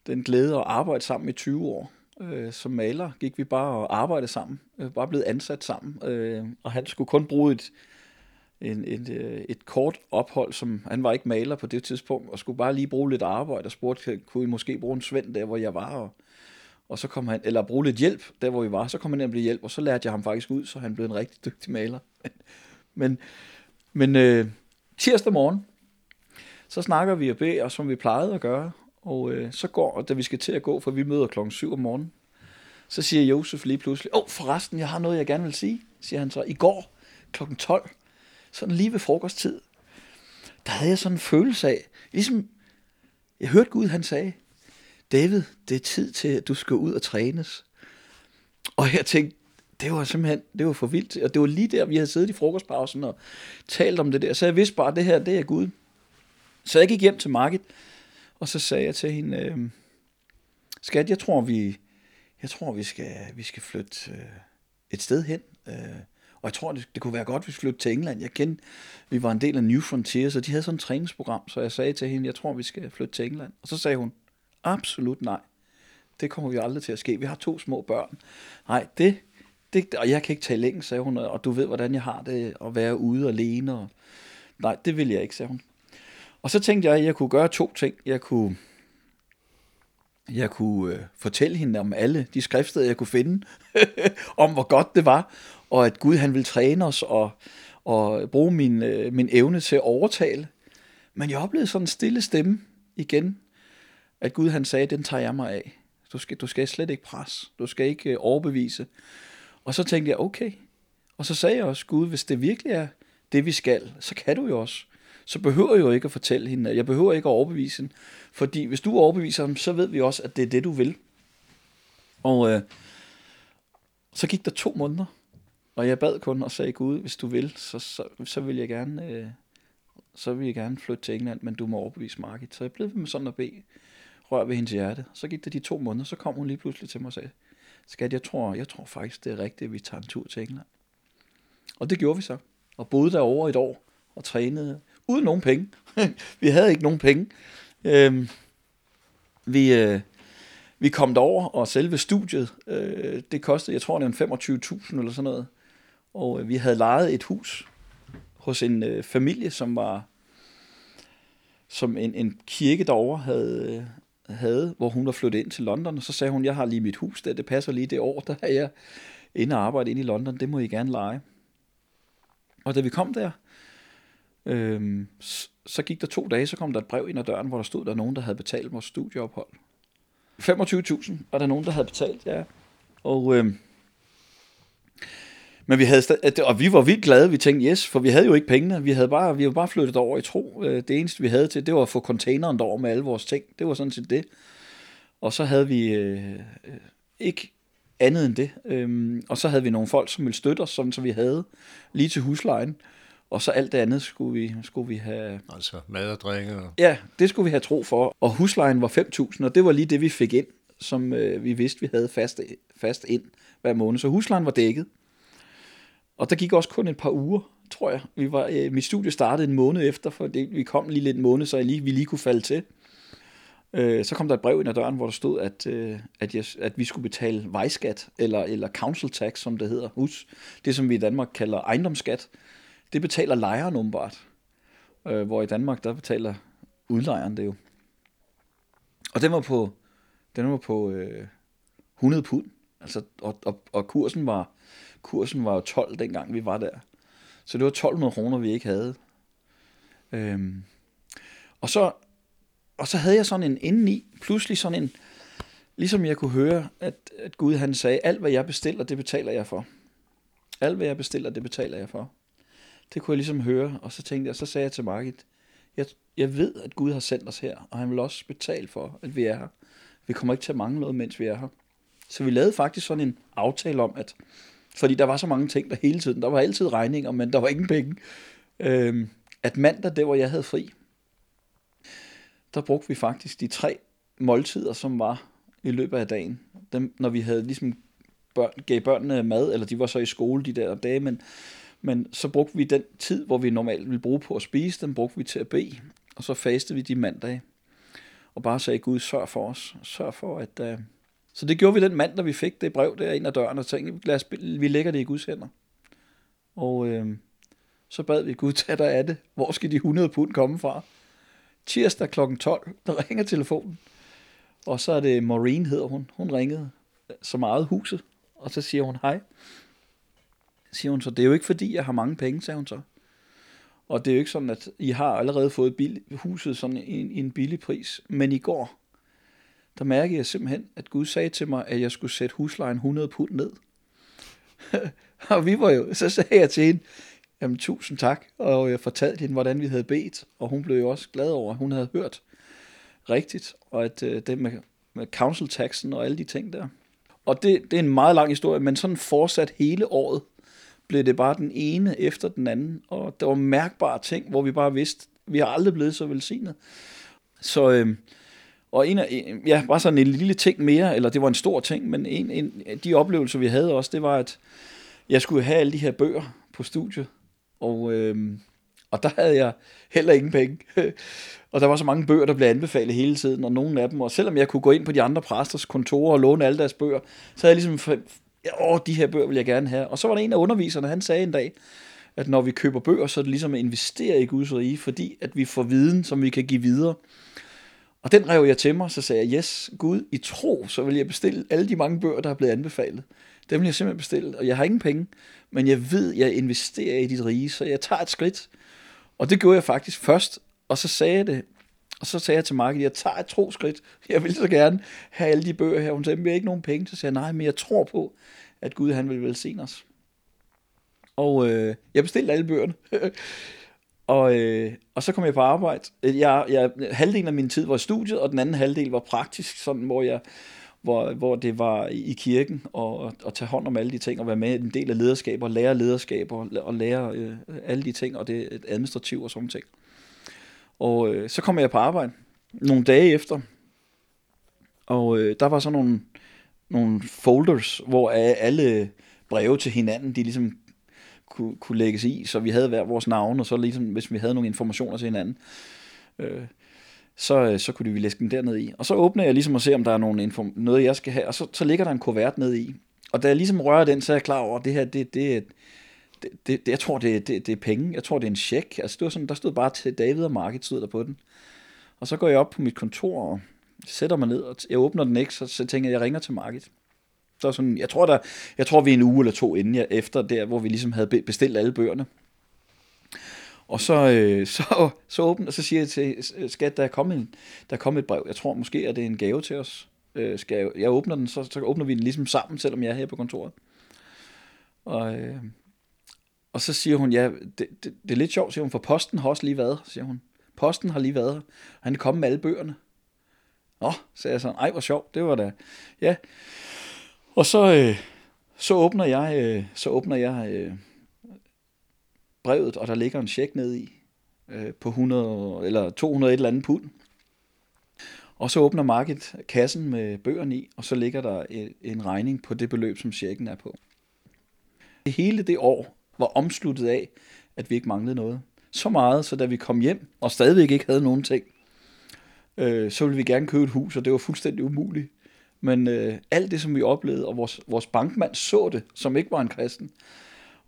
den glæde at arbejde sammen i 20 år. Øh, som maler gik vi bare og arbejdede sammen. Øh, bare blevet ansat sammen. Øh, og han skulle kun bruge et, en, en, øh, et kort ophold, som han var ikke maler på det tidspunkt, og skulle bare lige bruge lidt arbejde, og spurgte, kunne I måske bruge en svend der, hvor jeg var, og, og så kom han, eller bruge lidt hjælp der, hvor vi var, så kom han ind og blev hjælp, og så lærte jeg ham faktisk ud, så han blev en rigtig dygtig maler. men men øh, tirsdag morgen, så snakker vi og beder, som vi plejede at gøre, og øh, så går, da vi skal til at gå, for vi møder klokken 7 om morgenen, så siger Josef lige pludselig, åh oh, forresten, jeg har noget, jeg gerne vil sige, siger han så. I går klokken 12, sådan lige ved frokosttid, der havde jeg sådan en følelse af, ligesom, jeg hørte Gud, han sagde, David, det er tid til, at du skal ud og trænes. Og jeg tænkte, det var simpelthen, det var for vildt. Og det var lige der, vi havde siddet i frokostpausen og talt om det der. Så jeg vidste bare, at det her, det er Gud. Så jeg gik hjem til markedet, og så sagde jeg til hende, øh, skat, jeg tror, vi, jeg tror, vi skal, vi skal flytte øh, et sted hen. Øh, og jeg tror, det, det kunne være godt, hvis vi flyttede til England. Jeg kendte, vi var en del af New Frontiers, og de havde sådan et træningsprogram, så jeg sagde til hende, jeg tror, vi skal flytte til England. Og så sagde hun, absolut nej. Det kommer vi aldrig til at ske. Vi har to små børn. Nej, det, det og jeg kan ikke tale engelsk, sagde hun, og du ved, hvordan jeg har det at være ude alene. Og, nej, det vil jeg ikke, sagde hun. Og så tænkte jeg, at jeg kunne gøre to ting. Jeg kunne, jeg kunne øh, fortælle hende om alle de skriftsteder, jeg kunne finde, om hvor godt det var, og at Gud han ville træne os og, og bruge min, øh, min evne til at overtale. Men jeg oplevede sådan en stille stemme igen, at Gud han sagde, den tager jeg mig af. Du skal, du skal slet ikke presse. Du skal ikke øh, overbevise. Og så tænkte jeg, okay. Og så sagde jeg også, Gud, hvis det virkelig er det, vi skal, så kan du jo også. Så behøver jeg jo ikke at fortælle hende, jeg behøver ikke at overbevise hende. Fordi hvis du overbeviser dem, så ved vi også, at det er det, du vil. Og øh, så gik der to måneder, og jeg bad kun og sagde, Gud, hvis du vil, så, så, så vil jeg gerne... Øh, så vil jeg gerne flytte til England, men du må overbevise Margit. Så jeg blev ved med sådan at bede, rør ved hendes hjerte. Så gik der de to måneder, så kom hun lige pludselig til mig og sagde, skat, jeg tror, jeg tror faktisk, det er rigtigt, at vi tager en tur til England. Og det gjorde vi så. Og boede der over et år og trænede uden nogen penge. vi havde ikke nogen penge. Øhm, vi, øh, vi kom derover, og selve studiet, øh, det kostede, jeg tror, det var 25.000 eller sådan noget. Og øh, vi havde lejet et hus hos en øh, familie, som var som en, en kirke derover havde, øh, havde, hvor hun var flyttet ind til London, og så sagde hun, jeg har lige mit hus der, det passer lige det år, der er jeg inde og arbejde ind i London, det må I gerne lege. Og da vi kom der, øhm, så gik der to dage, så kom der et brev ind ad døren, hvor der stod, der nogen, der havde betalt vores studieophold. 25.000 var der nogen, der havde betalt, ja. Og, øhm, men vi havde stadig, og vi var vildt glade, vi tænkte yes, for vi havde jo ikke pengene, vi havde bare, vi var bare flyttet over i tro. Øh, det eneste vi havde til, det var at få containeren derover med alle vores ting. Det var sådan set det. Og så havde vi øh, øh, ikke andet end det. Øhm, og så havde vi nogle folk, som ville støtte os, sådan så vi havde lige til huslejen. Og så alt det andet skulle vi, skulle vi have... Altså mad og drikke? Og... Ja, det skulle vi have tro for. Og huslejen var 5.000, og det var lige det, vi fik ind, som øh, vi vidste, vi havde fast, fast ind hver måned. Så huslejen var dækket. Og der gik også kun et par uger, tror jeg. Vi var, øh, mit studie startede en måned efter, for det, vi kom lige lidt en måned, så jeg lige, vi lige kunne falde til. Øh, så kom der et brev ind ad døren, hvor der stod, at, øh, at, jeg, at vi skulle betale vejskat, eller, eller council tax, som det hedder, hus. Det, som vi i Danmark kalder ejendomsskat. Det betaler lejeren åbenbart. Øh, hvor i Danmark, der betaler udlejeren det jo. Og den var på, den var på øh, 100 pund. Altså, og, og, og kursen var kursen var jo 12 dengang vi var der. Så det var 1200 kroner, vi ikke havde. Øhm, og så og så havde jeg sådan en indeni, pludselig sådan en, ligesom jeg kunne høre, at, at Gud han sagde, alt hvad jeg bestiller, det betaler jeg for. Alt hvad jeg bestiller, det betaler jeg for. Det kunne jeg ligesom høre, og så tænkte jeg, så sagde jeg til Margit, jeg, jeg ved, at Gud har sendt os her, og han vil også betale for, at vi er her. Vi kommer ikke til at mangle noget, mens vi er her. Så vi lavede faktisk sådan en aftale om, at fordi der var så mange ting der hele tiden, der var altid regninger, men der var ingen penge, Øh, at mandag, det hvor jeg havde fri, der brugte vi faktisk de tre måltider, som var i løbet af dagen. Dem, når vi havde ligesom børn, gav børnene mad, eller de var så i skole de der dage, men, men så brugte vi den tid, hvor vi normalt ville bruge på at spise, den brugte vi til at bede, og så fastede vi de mandage. Og bare sagde, Gud, sørg for os. Sørg for, at... Øh, så det gjorde vi den mand, da vi fik det brev der ind ad døren, og tænkte, lad os, vi lægger det i Guds hænder. Og, øh, Så bad vi, Gud, tag dig af det. Hvor skal de 100 pund komme fra? Tirsdag kl. 12, der ringer telefonen. Og så er det Maureen, hedder hun. Hun ringede, så meget huset. Og så siger hun, hej. Siger hun så, det er jo ikke fordi, jeg har mange penge, sagde hun så. Og det er jo ikke sådan, at I har allerede fået bil, huset sådan en, en billig pris. Men i går, der mærkede jeg simpelthen, at Gud sagde til mig, at jeg skulle sætte huslejen 100 pund ned. og vi var jo, så sagde jeg til hende, jamen tusind tak, og jeg fortalte hende, hvordan vi havde bedt, og hun blev jo også glad over, at hun havde hørt rigtigt, og at øh, det med, med council taxen og alle de ting der. Og det, det er en meget lang historie, men sådan fortsat hele året blev det bare den ene efter den anden, og der var mærkbare ting, hvor vi bare vidste, vi har aldrig blevet så velsignet. Så, øh, og en af, ja, bare sådan en lille ting mere, eller det var en stor ting, men en, en af de oplevelser, vi havde også, det var, at jeg skulle have alle de her bøger på studiet, og, øh, og der havde jeg heller ingen penge. og der var så mange bøger, der blev anbefalet hele tiden, og nogle af dem, og selvom jeg kunne gå ind på de andre præsters kontorer og låne alle deres bøger, så havde jeg ligesom, åh, de her bøger vil jeg gerne have. Og så var der en af underviserne, han sagde en dag, at når vi køber bøger, så er det ligesom at investere i Guds rige, fordi at vi får viden, som vi kan give videre. Og den rev jeg til mig, så sagde jeg, yes, Gud, i tro, så vil jeg bestille alle de mange bøger, der er blevet anbefalet. Dem vil jeg simpelthen bestille, og jeg har ingen penge, men jeg ved, jeg investerer i dit rige, så jeg tager et skridt. Og det gjorde jeg faktisk først, og så sagde jeg det, og så sagde jeg til Mark, jeg tager et troskridt, jeg vil så gerne have alle de bøger her. Hun sagde, vi har ikke nogen penge. Så sagde jeg, nej, men jeg tror på, at Gud han vil velsigne os. Og øh, jeg bestilte alle bøgerne. og, øh, og så kom jeg på arbejde. Øh, jeg, jeg, halvdelen af min tid var i studiet, og den anden halvdel var praktisk, sådan, hvor jeg hvor, hvor det var i kirken og at tage hånd om alle de ting og være med i en del af lederskaber, lære lederskaber og lære øh, alle de ting og det administrative og sådan ting. Og øh, så kom jeg på arbejde nogle dage efter, og øh, der var så nogle, nogle folders, hvor alle breve til hinanden, de ligesom kunne, kunne lægges i, så vi havde hver vores navn, og så ligesom, hvis vi havde nogle informationer til hinanden, øh, så, øh, så kunne vi læse dem derned i. Og så åbner jeg ligesom og ser, om der er nogle inform- noget, jeg skal have, og så, så ligger der en kuvert ned i. Og da jeg ligesom rører den, så er jeg klar over, at det her, det, det, det, det, det jeg tror, det, det, det er penge. Jeg tror, det er en check. Altså, det var sådan, der stod bare til David og Market, stod der på den. Og så går jeg op på mit kontor og sætter mig ned, og jeg åbner den ikke, så, så tænker jeg, jeg ringer til Market. Så sådan, jeg tror, der, jeg tror, vi er en uge eller to inden jeg, efter der, hvor vi ligesom havde bestilt alle bøgerne. Og så, øh, så, så, åbner, og så siger jeg til skat, der er, kommet en, der er kommet et brev. Jeg tror måske, at det er en gave til os. Øh, skal jeg, jeg åbner den, så, så åbner vi den ligesom sammen, selvom jeg er her på kontoret. Og, øh, og så siger hun, ja, det, det, det er lidt sjovt, siger hun, for posten har også lige været siger hun. Posten har lige været her. Han er kommet med alle bøgerne. Nå, sagde jeg så, ej, hvor sjovt, det var da, ja. Og så, øh, så åbner jeg, øh, så åbner jeg øh, brevet, og der ligger en check ned i øh, på 100 eller 200 et eller andet pund. Og så åbner Market kassen med bøgerne i, og så ligger der øh, en, regning på det beløb, som checken er på. Hele det år var omsluttet af, at vi ikke manglede noget. Så meget, så da vi kom hjem og stadigvæk ikke havde nogen ting, øh, så ville vi gerne købe et hus, og det var fuldstændig umuligt. Men øh, alt det, som vi oplevede, og vores, vores bankmand så det, som ikke var en kristen,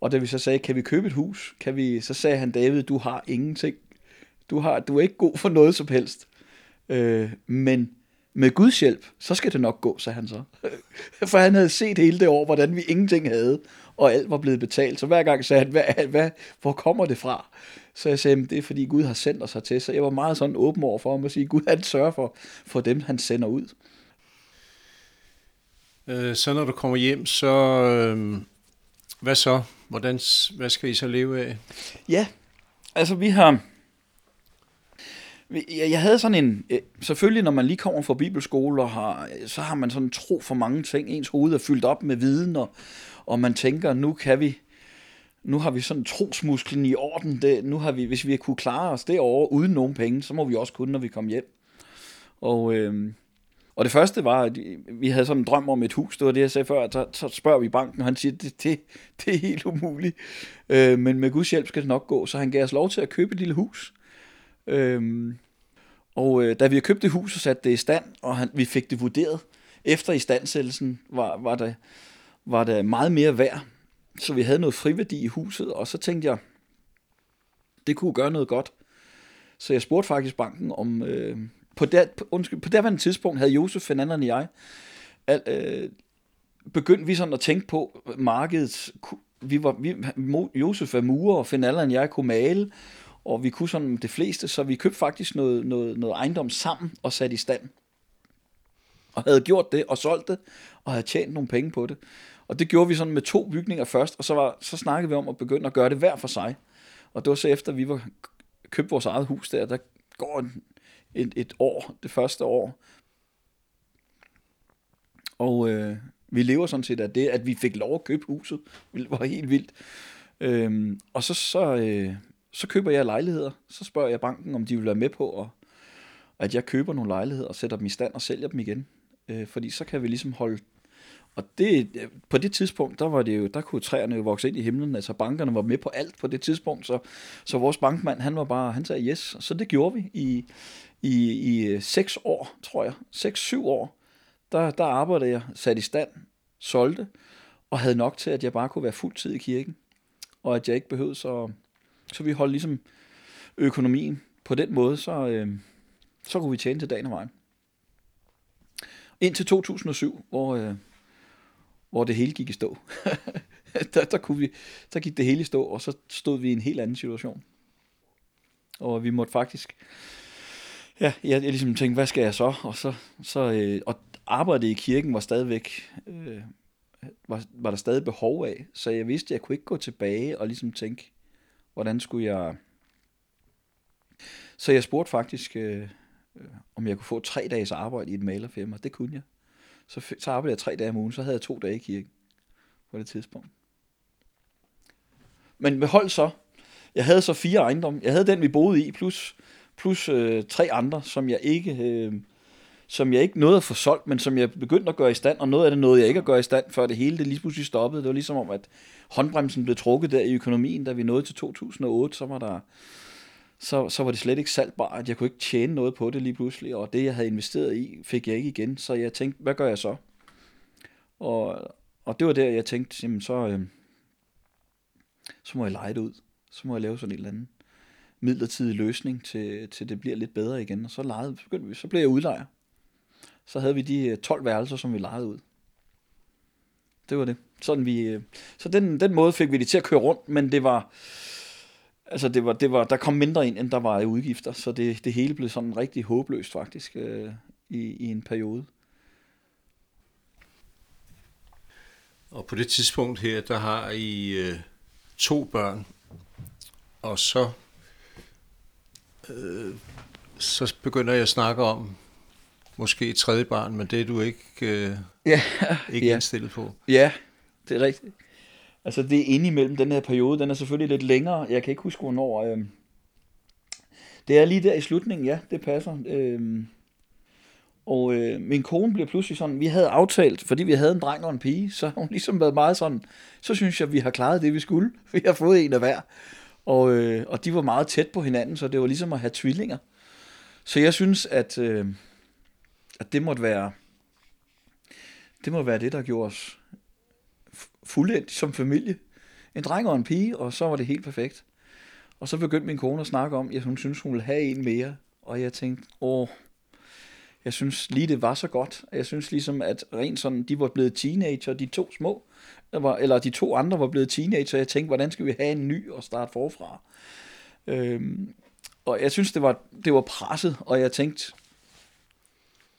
og da vi så sagde, kan vi købe et hus? Kan vi, så sagde han, David, du har ingenting. Du, har, du er ikke god for noget som helst. Øh, men med Guds hjælp, så skal det nok gå, sagde han så. For han havde set hele det år, hvordan vi ingenting havde, og alt var blevet betalt. Så hver gang sagde han, hvad, hvad, hvor kommer det fra? Så jeg sagde, det er fordi Gud har sendt os hertil. Så jeg var meget sådan åben over for ham at sige, Gud han sørger for, for dem, han sender ud. Øh, så når du kommer hjem, så øh, hvad så? Hvordan, hvad skal I så leve af? Ja, altså vi har... Jeg havde sådan en... Øh, selvfølgelig, når man lige kommer fra bibelskole, og har, øh, så har man sådan en tro for mange ting. Ens hoved er fyldt op med viden, og, og man tænker, nu kan vi... Nu har vi sådan trosmusklen i orden. Det, nu har vi, hvis vi kunne klare os derovre uden nogen penge, så må vi også kunne, når vi kommer hjem. Og, øh, og det første var, at vi havde sådan en drøm om et hus, det var det, jeg sagde før, så, så spørger vi banken, og han siger, det, det, det er helt umuligt. Øh, men med Guds hjælp skal det nok gå, så han gav os lov til at købe et lille hus. Øh, og øh, da vi har købt det hus og sat det i stand, og han, vi fik det vurderet, efter istandsættelsen var, var, det, var det meget mere værd, så vi havde noget friværdi i huset, og så tænkte jeg, det kunne gøre noget godt. Så jeg spurgte faktisk banken om, øh, på, der, på, undskyld, på derværende tidspunkt havde Josef, Fernand og jeg, al, øh, begyndte vi sådan at tænke på markedet. Vi var, vi, Josef var murer, og Fernand og jeg kunne male, og vi kunne sådan det fleste, så vi købte faktisk noget, noget, noget ejendom sammen og satte i stand. Og havde gjort det og solgt det, og havde tjent nogle penge på det. Og det gjorde vi sådan med to bygninger først, og så, var, så snakkede vi om at begynde at gøre det hver for sig. Og det var så efter, vi var købt vores eget hus der, der går en, et, et år, det første år. Og øh, vi lever sådan set af det, at vi fik lov at købe huset. Det var helt vildt. Øhm, og så, så, øh, så køber jeg lejligheder. Så spørger jeg banken, om de vil være med på, at, at jeg køber nogle lejligheder og sætter dem i stand og sælger dem igen. Øh, fordi så kan vi ligesom holde og det, på det tidspunkt, der, var det jo, der kunne træerne jo vokse ind i himlen, altså bankerne var med på alt på det tidspunkt, så, så vores bankmand, han var bare, han sagde yes, så det gjorde vi i, i, i øh, seks år, tror jeg, seks, syv år, der, der arbejdede jeg, sat i stand, solgte, og havde nok til, at jeg bare kunne være fuldtid i kirken, og at jeg ikke behøvede så, så vi holdt ligesom økonomien på den måde, så, øh, så kunne vi tjene til dagen og vejen. Indtil 2007, hvor, øh, hvor det hele gik i stå. der, der, kunne vi, der gik det hele i stå, og så stod vi i en helt anden situation. Og vi måtte faktisk... Ja, jeg, jeg ligesom tænkte, hvad skal jeg så? Og, så, så, øh, og arbejdet i kirken var stadigvæk... Øh, var, var der stadig behov af, så jeg vidste, at jeg kunne ikke gå tilbage og ligesom tænke, hvordan skulle jeg... Så jeg spurgte faktisk, øh, om jeg kunne få tre dages arbejde i et malerfirma. Det kunne jeg. Så, så arbejdede jeg tre dage om ugen, så havde jeg to dage i kirken på det tidspunkt. Men behold så, jeg havde så fire ejendomme. Jeg havde den, vi boede i, plus, plus øh, tre andre, som jeg ikke... Øh, som jeg ikke nåede at få solgt, men som jeg begyndte at gøre i stand, og noget af det nåede jeg ikke at gøre i stand, før det hele det lige pludselig stoppede. Det var ligesom om, at håndbremsen blev trukket der i økonomien, da vi nåede til 2008, så var der så, så var det slet ikke salgbart. Jeg kunne ikke tjene noget på det lige pludselig, og det, jeg havde investeret i, fik jeg ikke igen. Så jeg tænkte, hvad gør jeg så? Og, og det var der, jeg tænkte, jamen så, øh, så må jeg lege det ud. Så må jeg lave sådan en eller andet midlertidig løsning, til, til det bliver lidt bedre igen. Og så, lejede, begyndte vi, så blev jeg udlejer. Så havde vi de øh, 12 værelser, som vi lejede ud. Det var det. Sådan vi, øh, så den, den måde fik vi det til at køre rundt, men det var, Altså, det var, det var, der kom mindre ind, end der var i udgifter, så det, det hele blev sådan rigtig håbløst faktisk øh, i, i en periode. Og på det tidspunkt her, der har I øh, to børn, og så, øh, så begynder jeg at snakke om måske et tredje barn, men det er du ikke, øh, ja, ikke ja. indstillet på. Ja, det er rigtigt. Altså det er inde imellem den her periode, den er selvfølgelig lidt længere. Jeg kan ikke huske, hvornår... Øh, det er lige der i slutningen, ja, det passer. Øh, og øh, min kone bliver pludselig sådan, vi havde aftalt, fordi vi havde en dreng og en pige, så har hun ligesom været meget sådan, så synes jeg, vi har klaret det, vi skulle. Vi har fået en af hver. Og, øh, og de var meget tæt på hinanden, så det var ligesom at have tvillinger. Så jeg synes, at, øh, at det måtte være, det må være det, der gjorde os fuldendt som familie. En dreng og en pige, og så var det helt perfekt. Og så begyndte min kone at snakke om, at hun synes, hun ville have en mere. Og jeg tænkte, åh, jeg synes lige det var så godt. Jeg synes ligesom, at rent sådan, de var blevet teenager, de to små, var, eller de to andre var blevet teenager. Jeg tænkte, hvordan skal vi have en ny og starte forfra? Øhm, og jeg synes, det var, det var presset, og jeg tænkte,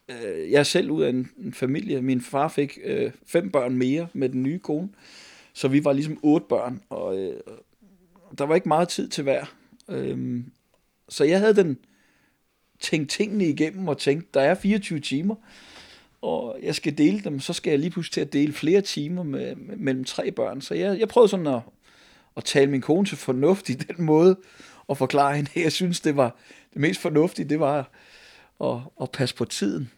øh, jeg er selv ud af en, en familie. Min far fik øh, fem børn mere med den nye kone. Så vi var ligesom otte børn, og øh, der var ikke meget tid til hver. Øh, så jeg havde den tænkt tingene igennem og tænkt, der er 24 timer, og jeg skal dele dem, så skal jeg lige pludselig til at dele flere timer med, med, mellem tre børn. Så jeg, jeg prøvede sådan at, at tale min kone til fornuft i den måde, og forklare hende, at jeg synes, det var det mest fornuftige, det var at, at passe på tiden.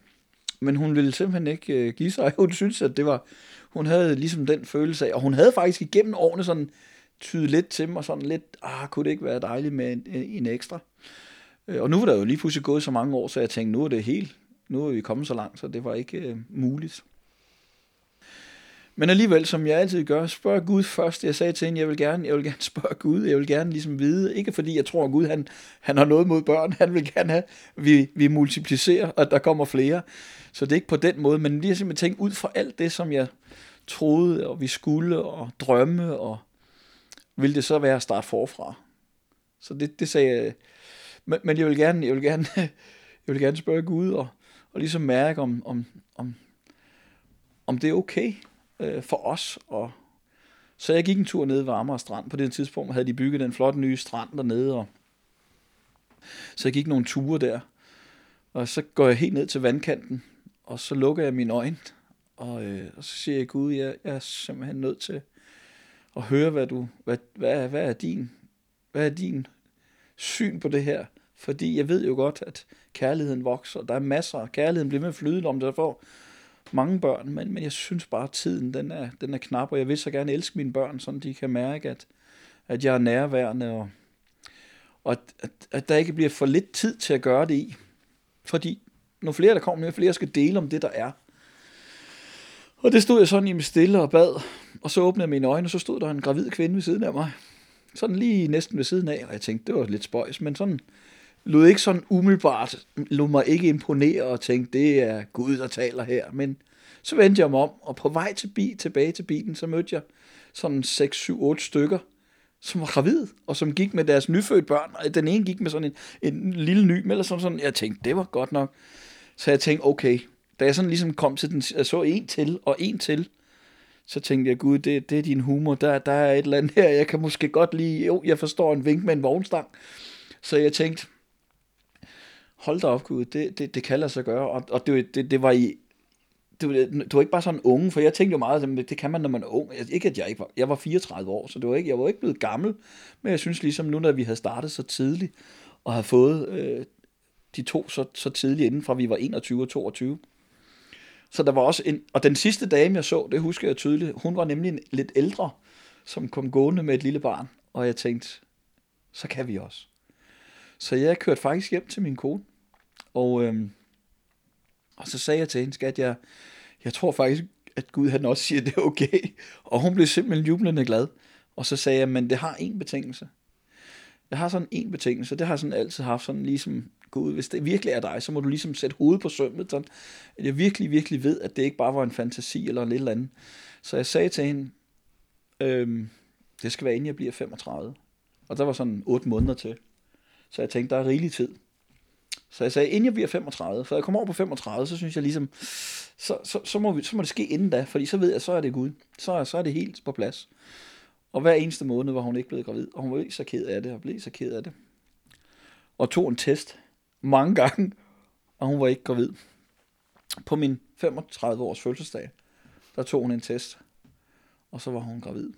Men hun ville simpelthen ikke øh, give sig. Hun synes, at det var... Hun havde ligesom den følelse af... Og hun havde faktisk igennem årene sådan tydet lidt til mig, sådan lidt, ah, kunne det ikke være dejligt med en, en ekstra? Øh, og nu var der jo lige pludselig gået så mange år, så jeg tænkte, nu er det helt, nu er vi kommet så langt, så det var ikke øh, muligt. Men alligevel, som jeg altid gør, spørg Gud først. Jeg sagde til hende, jeg vil gerne, jeg vil gerne spørge Gud, jeg vil gerne ligesom vide, ikke fordi jeg tror, at Gud han, han har noget mod børn, han vil gerne have, vi, vi multiplicerer, og der kommer flere. Så det er ikke på den måde, men lige simpelthen tænke ud fra alt det, som jeg troede, og vi skulle, og drømme, og vil det så være at starte forfra. Så det, det sagde jeg, men, men jeg vil gerne, jeg vil gerne, jeg vil gerne spørge Gud, og, og ligesom mærke, om, om, om, om det er okay øh, for os. Og, så jeg gik en tur ned ved Amager Strand. På det tidspunkt havde de bygget den flotte nye strand dernede, og så jeg gik nogle ture der. Og så går jeg helt ned til vandkanten, og så lukker jeg mine øjne, og, øh, og så siger jeg, Gud, jeg, jeg er simpelthen nødt til at høre, hvad du, hvad, hvad, hvad er din, hvad er din syn på det her? Fordi jeg ved jo godt, at kærligheden vokser. Der er masser af kærligheden bliver med at flyde om, der får mange børn, men, men jeg synes bare, at tiden den er, den er knap, og jeg vil så gerne elske mine børn, så de kan mærke, at, at jeg er nærværende, og, og at, at, at der ikke bliver for lidt tid til at gøre det i. Fordi når flere der kommer, jo flere skal dele om det, der er. Og det stod jeg sådan i mit stille og bad, og så åbnede jeg mine øjne, og så stod der en gravid kvinde ved siden af mig. Sådan lige næsten ved siden af, og jeg tænkte, det var lidt spøjs, men sådan lod ikke sådan umiddelbart, lod mig ikke imponere og tænkte, det er Gud, der taler her. Men så vendte jeg mig om, og på vej til bil, tilbage til bilen, så mødte jeg sådan 6, 7, 8 stykker, som var gravid, og som gik med deres nyfødte børn, og den ene gik med sådan en, en lille ny, eller sådan sådan, jeg tænkte, det var godt nok. Så jeg tænkte, okay, da jeg sådan ligesom kom til den, jeg så en til, og en til, så tænkte jeg, gud, det, det er din humor, der, der er et eller andet her, jeg kan måske godt lige, jo, jeg forstår en vink med en vognstang. Så jeg tænkte, hold da op, gud, det, det, det kan lade sig gøre, og, og det, det, det var i, du, du var ikke bare sådan unge, for jeg tænkte jo meget, at det kan man, når man er ung. Altså, ikke at jeg ikke var, jeg var 34 år, så det var ikke, jeg var ikke blevet gammel, men jeg synes ligesom nu, når vi havde startet så tidligt, og havde fået øh, de to så, så tidligt inden fra vi var 21 og 22, så der var også en, og den sidste dame, jeg så, det husker jeg tydeligt, hun var nemlig en lidt ældre, som kom gående med et lille barn, og jeg tænkte, så kan vi også. Så jeg kørte faktisk hjem til min kone, og, øhm, og så sagde jeg til hende, skat, jeg, jeg tror faktisk, at Gud han også siger, at det er okay. Og hun blev simpelthen jublende glad. Og så sagde jeg, men det har en betingelse. Jeg har sådan en betingelse, det har jeg sådan altid haft sådan ligesom, Gud, hvis det virkelig er dig, så må du ligesom sætte hovedet på sømmet, sådan, at jeg virkelig, virkelig ved, at det ikke bare var en fantasi eller lidt eller andet. Så jeg sagde til hende, øhm, det skal være inden jeg bliver 35. Og der var sådan 8 måneder til. Så jeg tænkte, der er rigelig tid. Så jeg sagde, inden jeg bliver 35, for jeg kommer over på 35, så synes jeg ligesom, så, så, så, må, vi, så må det ske inden da, fordi så ved jeg, så er det Gud. Så, så er det helt på plads. Og hver eneste måned var hun ikke blevet gravid, og hun var ikke så ked af det, og blev så ked af det. Og tog en test mange gange, og hun var ikke gravid. På min 35 års fødselsdag, der tog hun en test, og så var hun gravid.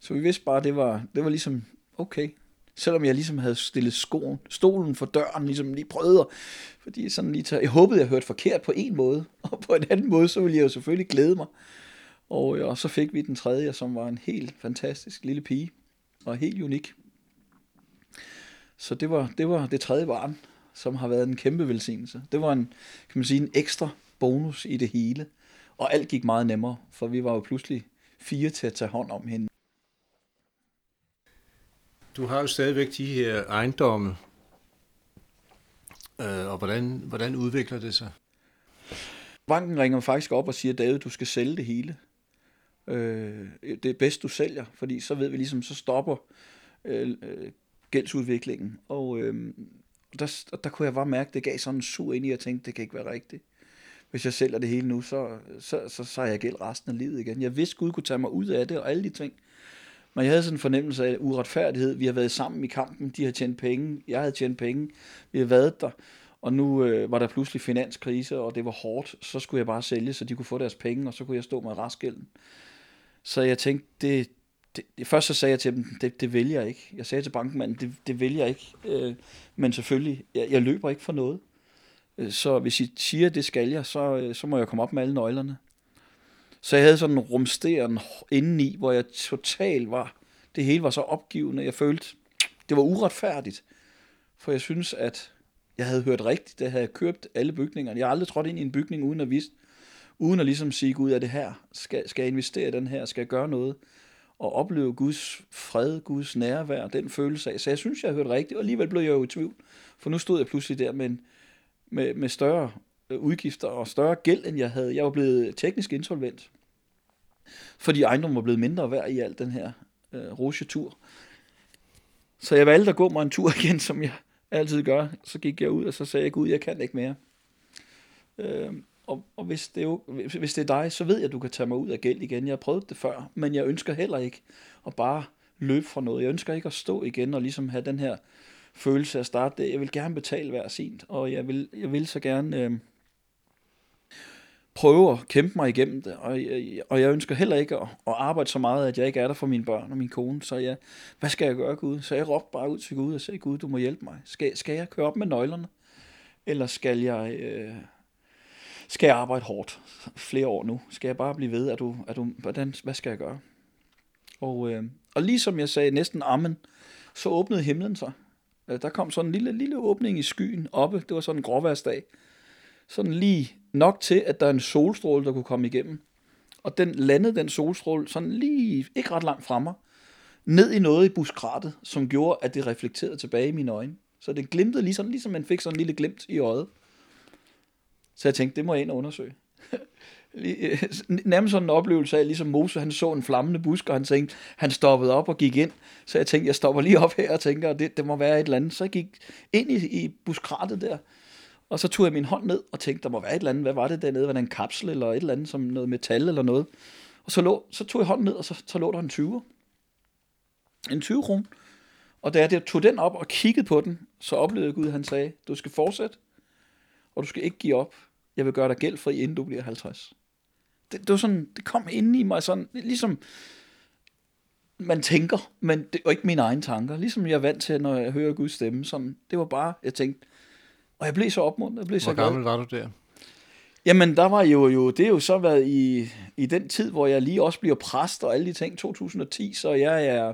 Så vi vidste bare, det var, det var ligesom, okay, Selvom jeg ligesom havde stillet skoen, stolen for døren, ligesom lige prøvede, fordi sådan lige tager, jeg håbede, jeg hørte forkert på en måde, og på en anden måde, så ville jeg jo selvfølgelig glæde mig. Og, og så fik vi den tredje, som var en helt fantastisk lille pige, og helt unik. Så det var, det var det tredje barn, som har været en kæmpe velsignelse. Det var en, kan man sige, en ekstra bonus i det hele. Og alt gik meget nemmere, for vi var jo pludselig fire til at tage hånd om hende. Du har jo stadigvæk de her ejendomme, øh, og hvordan, hvordan udvikler det sig? Banken ringer faktisk op og siger, David, du skal sælge det hele. Øh, det er bedst, du sælger, fordi så ved vi ligesom, så stopper øh, øh gældsudviklingen. Og øh, der, der kunne jeg bare mærke, det gav sådan en sur ind i, at jeg tænkte, det kan ikke være rigtigt. Hvis jeg sælger det hele nu, så, så, så, så er jeg gæld resten af livet igen. Jeg vidste, Gud kunne tage mig ud af det, og alle de ting. Men jeg havde sådan en fornemmelse af uretfærdighed. Vi har været sammen i kampen, de har tjent penge, jeg havde tjent penge, vi har været der. Og nu øh, var der pludselig finanskrise, og det var hårdt. Så skulle jeg bare sælge, så de kunne få deres penge, og så kunne jeg stå med restgælden. Så jeg tænkte, det, det, først så sagde jeg til dem, det, det vælger jeg ikke. Jeg sagde til bankmanden, det, det vælger jeg ikke. Øh, men selvfølgelig, jeg, jeg løber ikke for noget. Øh, så hvis I siger, det skal jeg, så, øh, så må jeg komme op med alle nøglerne. Så jeg havde sådan en rumsteren indeni, hvor jeg totalt var, det hele var så opgivende. Jeg følte, det var uretfærdigt. For jeg synes, at jeg havde hørt rigtigt, da jeg havde købt alle bygningerne. Jeg har aldrig trådt ind i en bygning, uden at vise, uden at ligesom sige, Gud, er det her? Skal, skal jeg investere i den her? Skal jeg gøre noget? Og opleve Guds fred, Guds nærvær, den følelse af. Så jeg synes, jeg har hørt rigtigt, og alligevel blev jeg jo i tvivl. For nu stod jeg pludselig der med, en, med, med større udgifter og større gæld, end jeg havde. Jeg var blevet teknisk insolvent, fordi ejendommen var blevet mindre værd i alt den her øh, rosetur. Så jeg valgte at gå mig en tur igen, som jeg altid gør. Så gik jeg ud, og så sagde jeg, Gud, jeg kan ikke mere. Øh, og, og hvis, det er jo, hvis, hvis det er dig, så ved jeg, at du kan tage mig ud af gæld igen. Jeg har prøvet det før, men jeg ønsker heller ikke at bare løbe fra noget. Jeg ønsker ikke at stå igen og ligesom have den her følelse af at starte det. Jeg vil gerne betale hver sent, og jeg vil, jeg vil så gerne øh, prøve at kæmpe mig igennem det. Og jeg, og jeg ønsker heller ikke at, at arbejde så meget, at jeg ikke er der for mine børn og min kone. Så jeg, hvad skal jeg gøre, Gud? Så jeg råbte bare ud til Gud og sagde, Gud, du må hjælpe mig. Skal, skal jeg køre op med nøglerne? Eller skal jeg... Øh, skal jeg arbejde hårdt flere år nu? Skal jeg bare blive ved? Er du, er du, hvordan, hvad skal jeg gøre? Og, øh, og ligesom jeg sagde næsten amen, så åbnede himlen sig. Øh, der kom sådan en lille, lille åbning i skyen oppe. Det var sådan en gråværsdag. Sådan lige nok til, at der er en solstråle, der kunne komme igennem. Og den landede den solstråle sådan lige, ikke ret langt fra mig, ned i noget i buskratet, som gjorde, at det reflekterede tilbage i mine øjne. Så det glimtede ligesom, ligesom man fik sådan en lille glimt i øjet. Så jeg tænkte, det må jeg ind og undersøge. Øh, nærmest sådan en oplevelse af, ligesom Mose, han så en flammende busk, og han tænkte, han stoppede op og gik ind. Så jeg tænkte, jeg stopper lige op her og tænker, det, det må være et eller andet. Så jeg gik ind i, i buskratet der, og så tog jeg min hånd ned og tænkte, der må være et eller andet. Hvad var det dernede? Var det en kapsel eller et eller andet, som noget metal eller noget? Og så, lå, så tog jeg hånden ned, og så, så lå der en 20. En 20 kron. Og da jeg tog den op og kiggede på den, så oplevede jeg Gud, han sagde, du skal fortsætte, og du skal ikke give op. Jeg vil gøre dig gældfri, inden du bliver 50. Det, det var sådan, det kom ind i mig sådan, ligesom man tænker, men det var ikke mine egne tanker. Ligesom jeg er vant til, når jeg hører Guds stemme. Sådan, det var bare, jeg tænkte, og jeg blev så opmuntret. Jeg blev Hvor så glad. gammel var du der? Jamen, der var jo, jo, det er jo så været i, i den tid, hvor jeg lige også bliver præst og alle de ting, 2010, så jeg er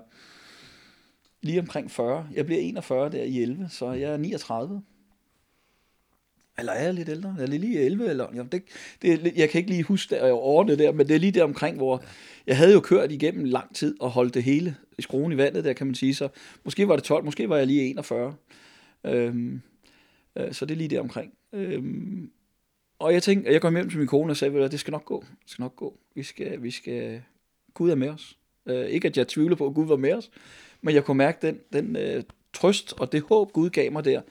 lige omkring 40. Jeg bliver 41 der i 11, så jeg er 39. Eller er jeg lidt ældre? Er jeg lige 11? Eller, jamen det, det, jeg kan ikke lige huske det årene der, men det er lige der omkring, hvor jeg havde jo kørt igennem lang tid og holdt det hele i skruen i vandet der, kan man sige. Så måske var det 12, måske var jeg lige 41. Øhm, øh, Øh, så det er lige der omkring. Øhm, og jeg tænkte, jeg kom hjem til min kone og sagde, at det skal nok gå. Det skal nok gå. Vi skal, vi skal, Gud er med os. Øh, ikke at jeg tvivler på, at Gud var med os, men jeg kunne mærke den, den øh, trøst og det håb, Gud gav mig der,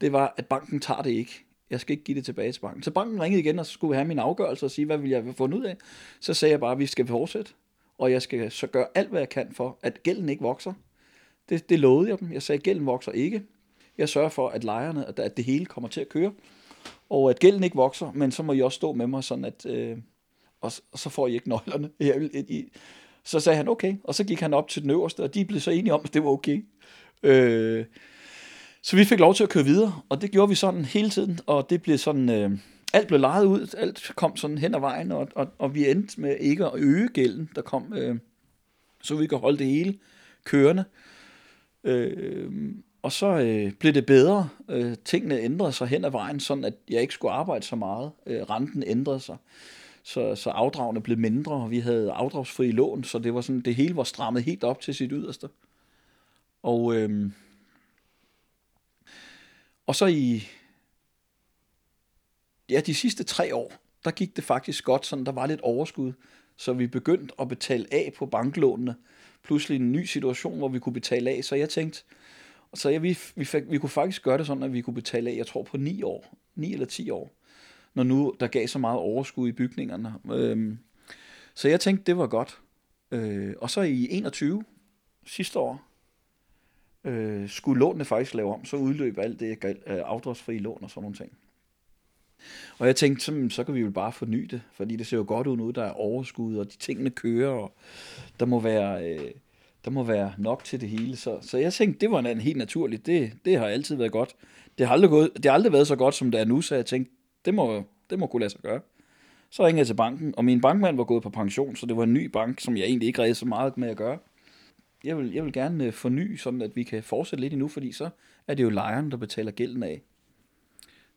det var, at banken tager det ikke. Jeg skal ikke give det tilbage til banken. Så banken ringede igen, og så skulle vi have min afgørelse og sige, hvad vil jeg have fundet ud af. Så sagde jeg bare, at vi skal fortsætte, og jeg skal så gøre alt, hvad jeg kan for, at gælden ikke vokser. Det, det lovede jeg dem. Jeg sagde, at gælden vokser ikke. Jeg sørger for, at lejerne, at- det hele kommer til at køre, og at gælden ikke vokser, men så må I også stå med mig, sådan at, øh, og, og så får I ikke nøglerne. Jeg vil, I, så sagde han, okay, og så gik han op til den øverste, og de blev så enige om, at det var okay. Øh, så vi fik lov til at køre videre, og det gjorde vi sådan hele tiden, og det blev sådan, øh, alt blev lejet ud, alt kom sådan hen ad vejen, og, og, og vi endte med ikke at øge gælden, der kom, øh, så vi kan holde det hele kørende. Øh, og så øh, blev det bedre. Øh, tingene ændrede sig hen ad vejen, sådan at jeg ikke skulle arbejde så meget. Øh, renten ændrede sig. Så, så afdragene blev mindre, og vi havde afdragsfri lån, så det var sådan, det hele var strammet helt op til sit yderste. Og, øh, og så i ja, de sidste tre år, der gik det faktisk godt, sådan der var lidt overskud, så vi begyndte at betale af på banklånene. Pludselig en ny situation, hvor vi kunne betale af, så jeg tænkte, så ja, vi, vi, fik, vi kunne faktisk gøre det sådan, at vi kunne betale af, jeg tror på 9 år, 9 eller 10 år, når nu der gav så meget overskud i bygningerne. Øhm, så jeg tænkte, det var godt. Øh, og så i 21, sidste år, øh, skulle lånene faktisk lave om, så udløb alt det øh, afdragsfri lån og sådan nogle ting. Og jeg tænkte, så, så kan vi jo bare forny det, fordi det ser jo godt ud nu, der er overskud, og de tingene kører, og der må være, øh, der må være nok til det hele. Så, så jeg tænkte, det var en helt naturligt. Det, det har altid været godt. Det har, aldrig gået, det har aldrig været så godt, som det er nu, så jeg tænkte, det må, det må kunne lade sig gøre. Så ringede jeg til banken, og min bankmand var gået på pension, så det var en ny bank, som jeg egentlig ikke havde så meget med at gøre. Jeg vil, jeg vil gerne øh, forny, sådan at vi kan fortsætte lidt endnu, fordi så er det jo lejeren, der betaler gælden af.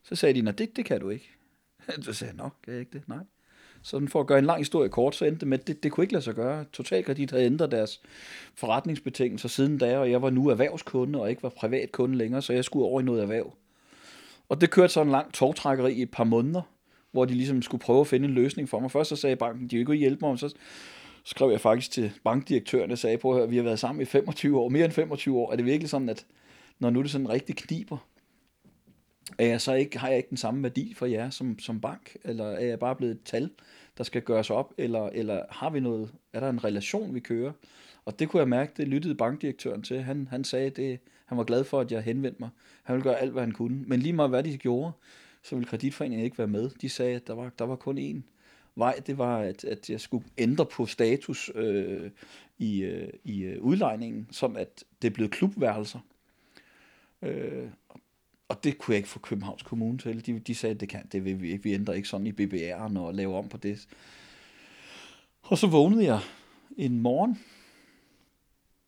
Så sagde de, nej, det, det kan du ikke. Så sagde jeg, nå, kan jeg ikke det? Nej. Så for at gøre en lang historie kort, så endte det med, at det, det kunne ikke lade sig gøre. Totalkredit havde ændret deres forretningsbetingelser siden da, og jeg var nu erhvervskunde og ikke var privatkunde længere, så jeg skulle over i noget erhverv. Og det kørte så en lang togtrækkeri i et par måneder, hvor de ligesom skulle prøve at finde en løsning for mig. Først så sagde banken, de ville ikke hjælpe mig, så skrev jeg faktisk til bankdirektøren og sagde, på at vi har været sammen i 25 år, mere end 25 år. Er det virkelig sådan, at når nu det sådan rigtig kniber, er jeg så ikke, har jeg ikke den samme værdi for jer som, som bank? Eller er jeg bare blevet et tal, der skal gøres op? Eller, eller har vi noget, er der en relation, vi kører? Og det kunne jeg mærke, det lyttede bankdirektøren til. Han, han sagde, det, han var glad for, at jeg henvendte mig. Han ville gøre alt, hvad han kunne. Men lige meget hvad de gjorde, så ville kreditforeningen ikke være med. De sagde, at der var, der var kun én vej, det var, at, at jeg skulle ændre på status øh, i, øh, i øh, udlejningen, som at det blev klubværelser. Øh, og det kunne jeg ikke få Københavns Kommune til. De, de sagde, at det kan det vil vi ikke. Vi ændrer ikke sådan i BBR'en og laver om på det. Og så vågnede jeg en morgen,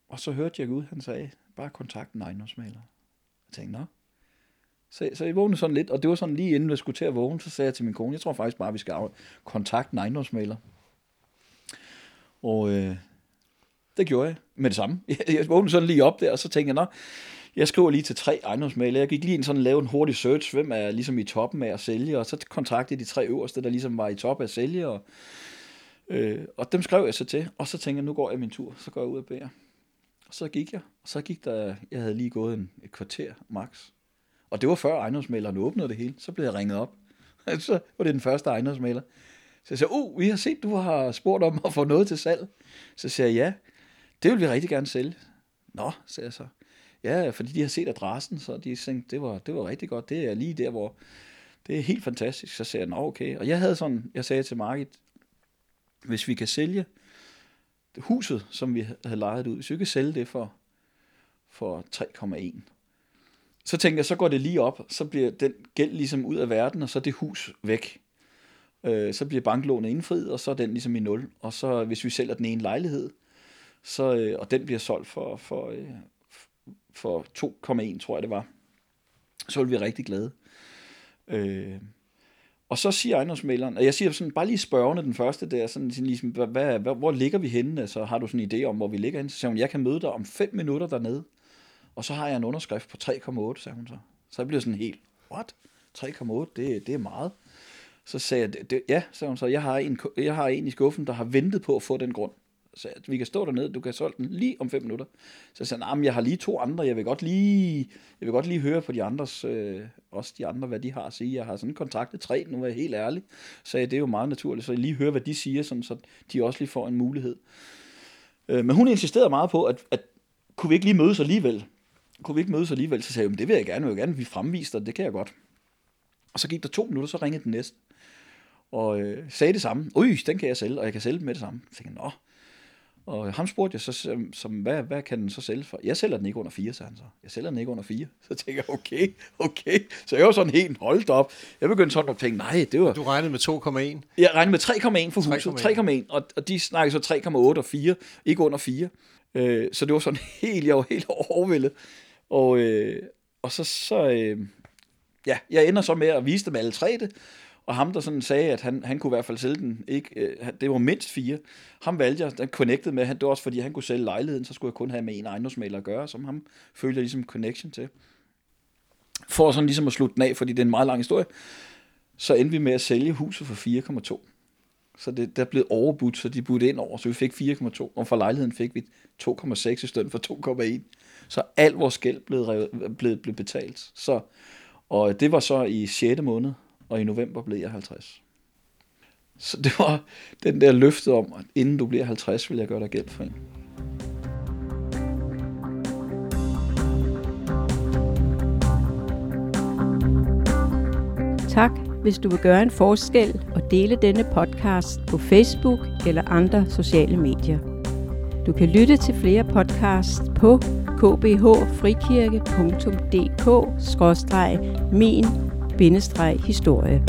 og så hørte jeg ud, han sagde, bare kontakt en ejendomsmaler. Jeg tænkte, nå. Så, så jeg vågnede sådan lidt, og det var sådan lige inden jeg skulle til at vågne, så sagde jeg til min kone, jeg tror faktisk bare, at vi skal kontakte en ejendomsmaler. Og øh, det gjorde jeg med det samme. Jeg, jeg vågnede sådan lige op der, og så tænkte jeg, nå, jeg skriver lige til tre ejendomsmalere. Jeg gik lige ind sådan og lavede en hurtig search, hvem er ligesom i toppen af at sælge, og så kontaktede de tre øverste, der ligesom var i toppen af at sælge, og, øh, og dem skrev jeg så til, og så tænkte jeg, nu går jeg min tur, så går jeg ud og beder. Og så gik jeg, og så gik der, jeg havde lige gået en, et kvarter max. Og det var før ejendomsmaleren åbnede det hele, så blev jeg ringet op. så var det den første ejendomsmaler. Så jeg sagde, oh, vi har set, du har spurgt om at få noget til salg. Så siger jeg, ja, det vil vi rigtig gerne sælge. Nå, sagde jeg så. Ja, fordi de har set adressen, så de tænkte, det var, det var rigtig godt. Det er lige der, hvor det er helt fantastisk. Så sagde jeg, nå okay. Og jeg havde sådan, jeg sagde til Margit, hvis vi kan sælge huset, som vi havde lejet ud, hvis vi kan sælge det for, for 3,1, så tænkte jeg, så går det lige op, så bliver den gæld ligesom ud af verden, og så er det hus væk. Øh, så bliver banklånet indfriet, og så er den ligesom i nul. Og så hvis vi sælger den ene lejlighed, så, øh, og den bliver solgt for, for, øh, for 2,1, tror jeg det var, så ville vi rigtig glade. Øh, og så siger ejendomsmaleren, og jeg siger sådan, bare lige spørgende den første der, sådan, sådan ligesom, hvad, hvad, hvor ligger vi henne? Altså, har du sådan en idé om, hvor vi ligger henne? Så siger hun, jeg kan møde dig om 5 minutter dernede, og så har jeg en underskrift på 3,8, sagde hun så. Så jeg blev sådan helt, what? 3,8, det, det er meget. Så sagde jeg, det, det, ja, sagde hun så, jeg har, en, jeg har en i skuffen, der har ventet på at få den grund så vi kan stå dernede, du kan solge den lige om fem minutter. Så sagde han, jeg har lige to andre, jeg vil godt lige, jeg vil godt lige høre på de andres, øh, også de andre, hvad de har at sige. Jeg har sådan kontaktet tre, nu er jeg helt ærlig. Så det er jo meget naturligt, så jeg lige høre, hvad de siger, sådan, så de også lige får en mulighed. Øh, men hun insisterede meget på, at, at kunne vi ikke lige mødes alligevel? Kunne vi ikke mødes alligevel? Så sagde jeg, det vil jeg gerne, jeg vil gerne, vi fremviser det kan jeg godt. Og så gik der to minutter, så ringede den næste. Og øh, sagde det samme. Øj, den kan jeg sælge, og jeg kan sælge den med det samme. Så tænkte jeg, nå, og ham spurgte jeg så, som, hvad, hvad kan den så sælge for? Jeg sælger den ikke under 4, sagde han så. Jeg sælger den ikke under 4. Så tænkte jeg, okay, okay. Så jeg var sådan helt holdt op. Jeg begyndte sådan at tænke, nej, det var... Du regnede med 2,1? Jeg regnede med 3,1 for huset. 3,1. Og, og de snakkede så 3,8 og 4, ikke under 4. Øh, så det var sådan helt, jeg var helt overvældet. Og, øh, og så, så øh, ja, jeg ender så med at vise dem alle tre det. Og ham, der sådan sagde, at han, han kunne i hvert fald sælge den, ikke, øh, det var mindst fire. Ham valgte jeg, den connected med, han, det var også fordi, han kunne sælge lejligheden, så skulle jeg kun have med en ejendomsmaler at gøre, som ham følte jeg ligesom connection til. For sådan ligesom at slutte den af, fordi det er en meget lang historie, så endte vi med at sælge huset for 4,2. Så det, der blev overbudt, så de budte ind over, så vi fik 4,2, og for lejligheden fik vi 2,6 i stedet for 2,1. Så alt vores gæld blev, blev, blev betalt. Så, og det var så i 6. måned, og i november blev jeg 50. Så det var den der løfte om, at inden du bliver 50, vil jeg gøre dig gældfri. Tak, hvis du vil gøre en forskel og dele denne podcast på Facebook eller andre sociale medier. Du kan lytte til flere podcasts på historie.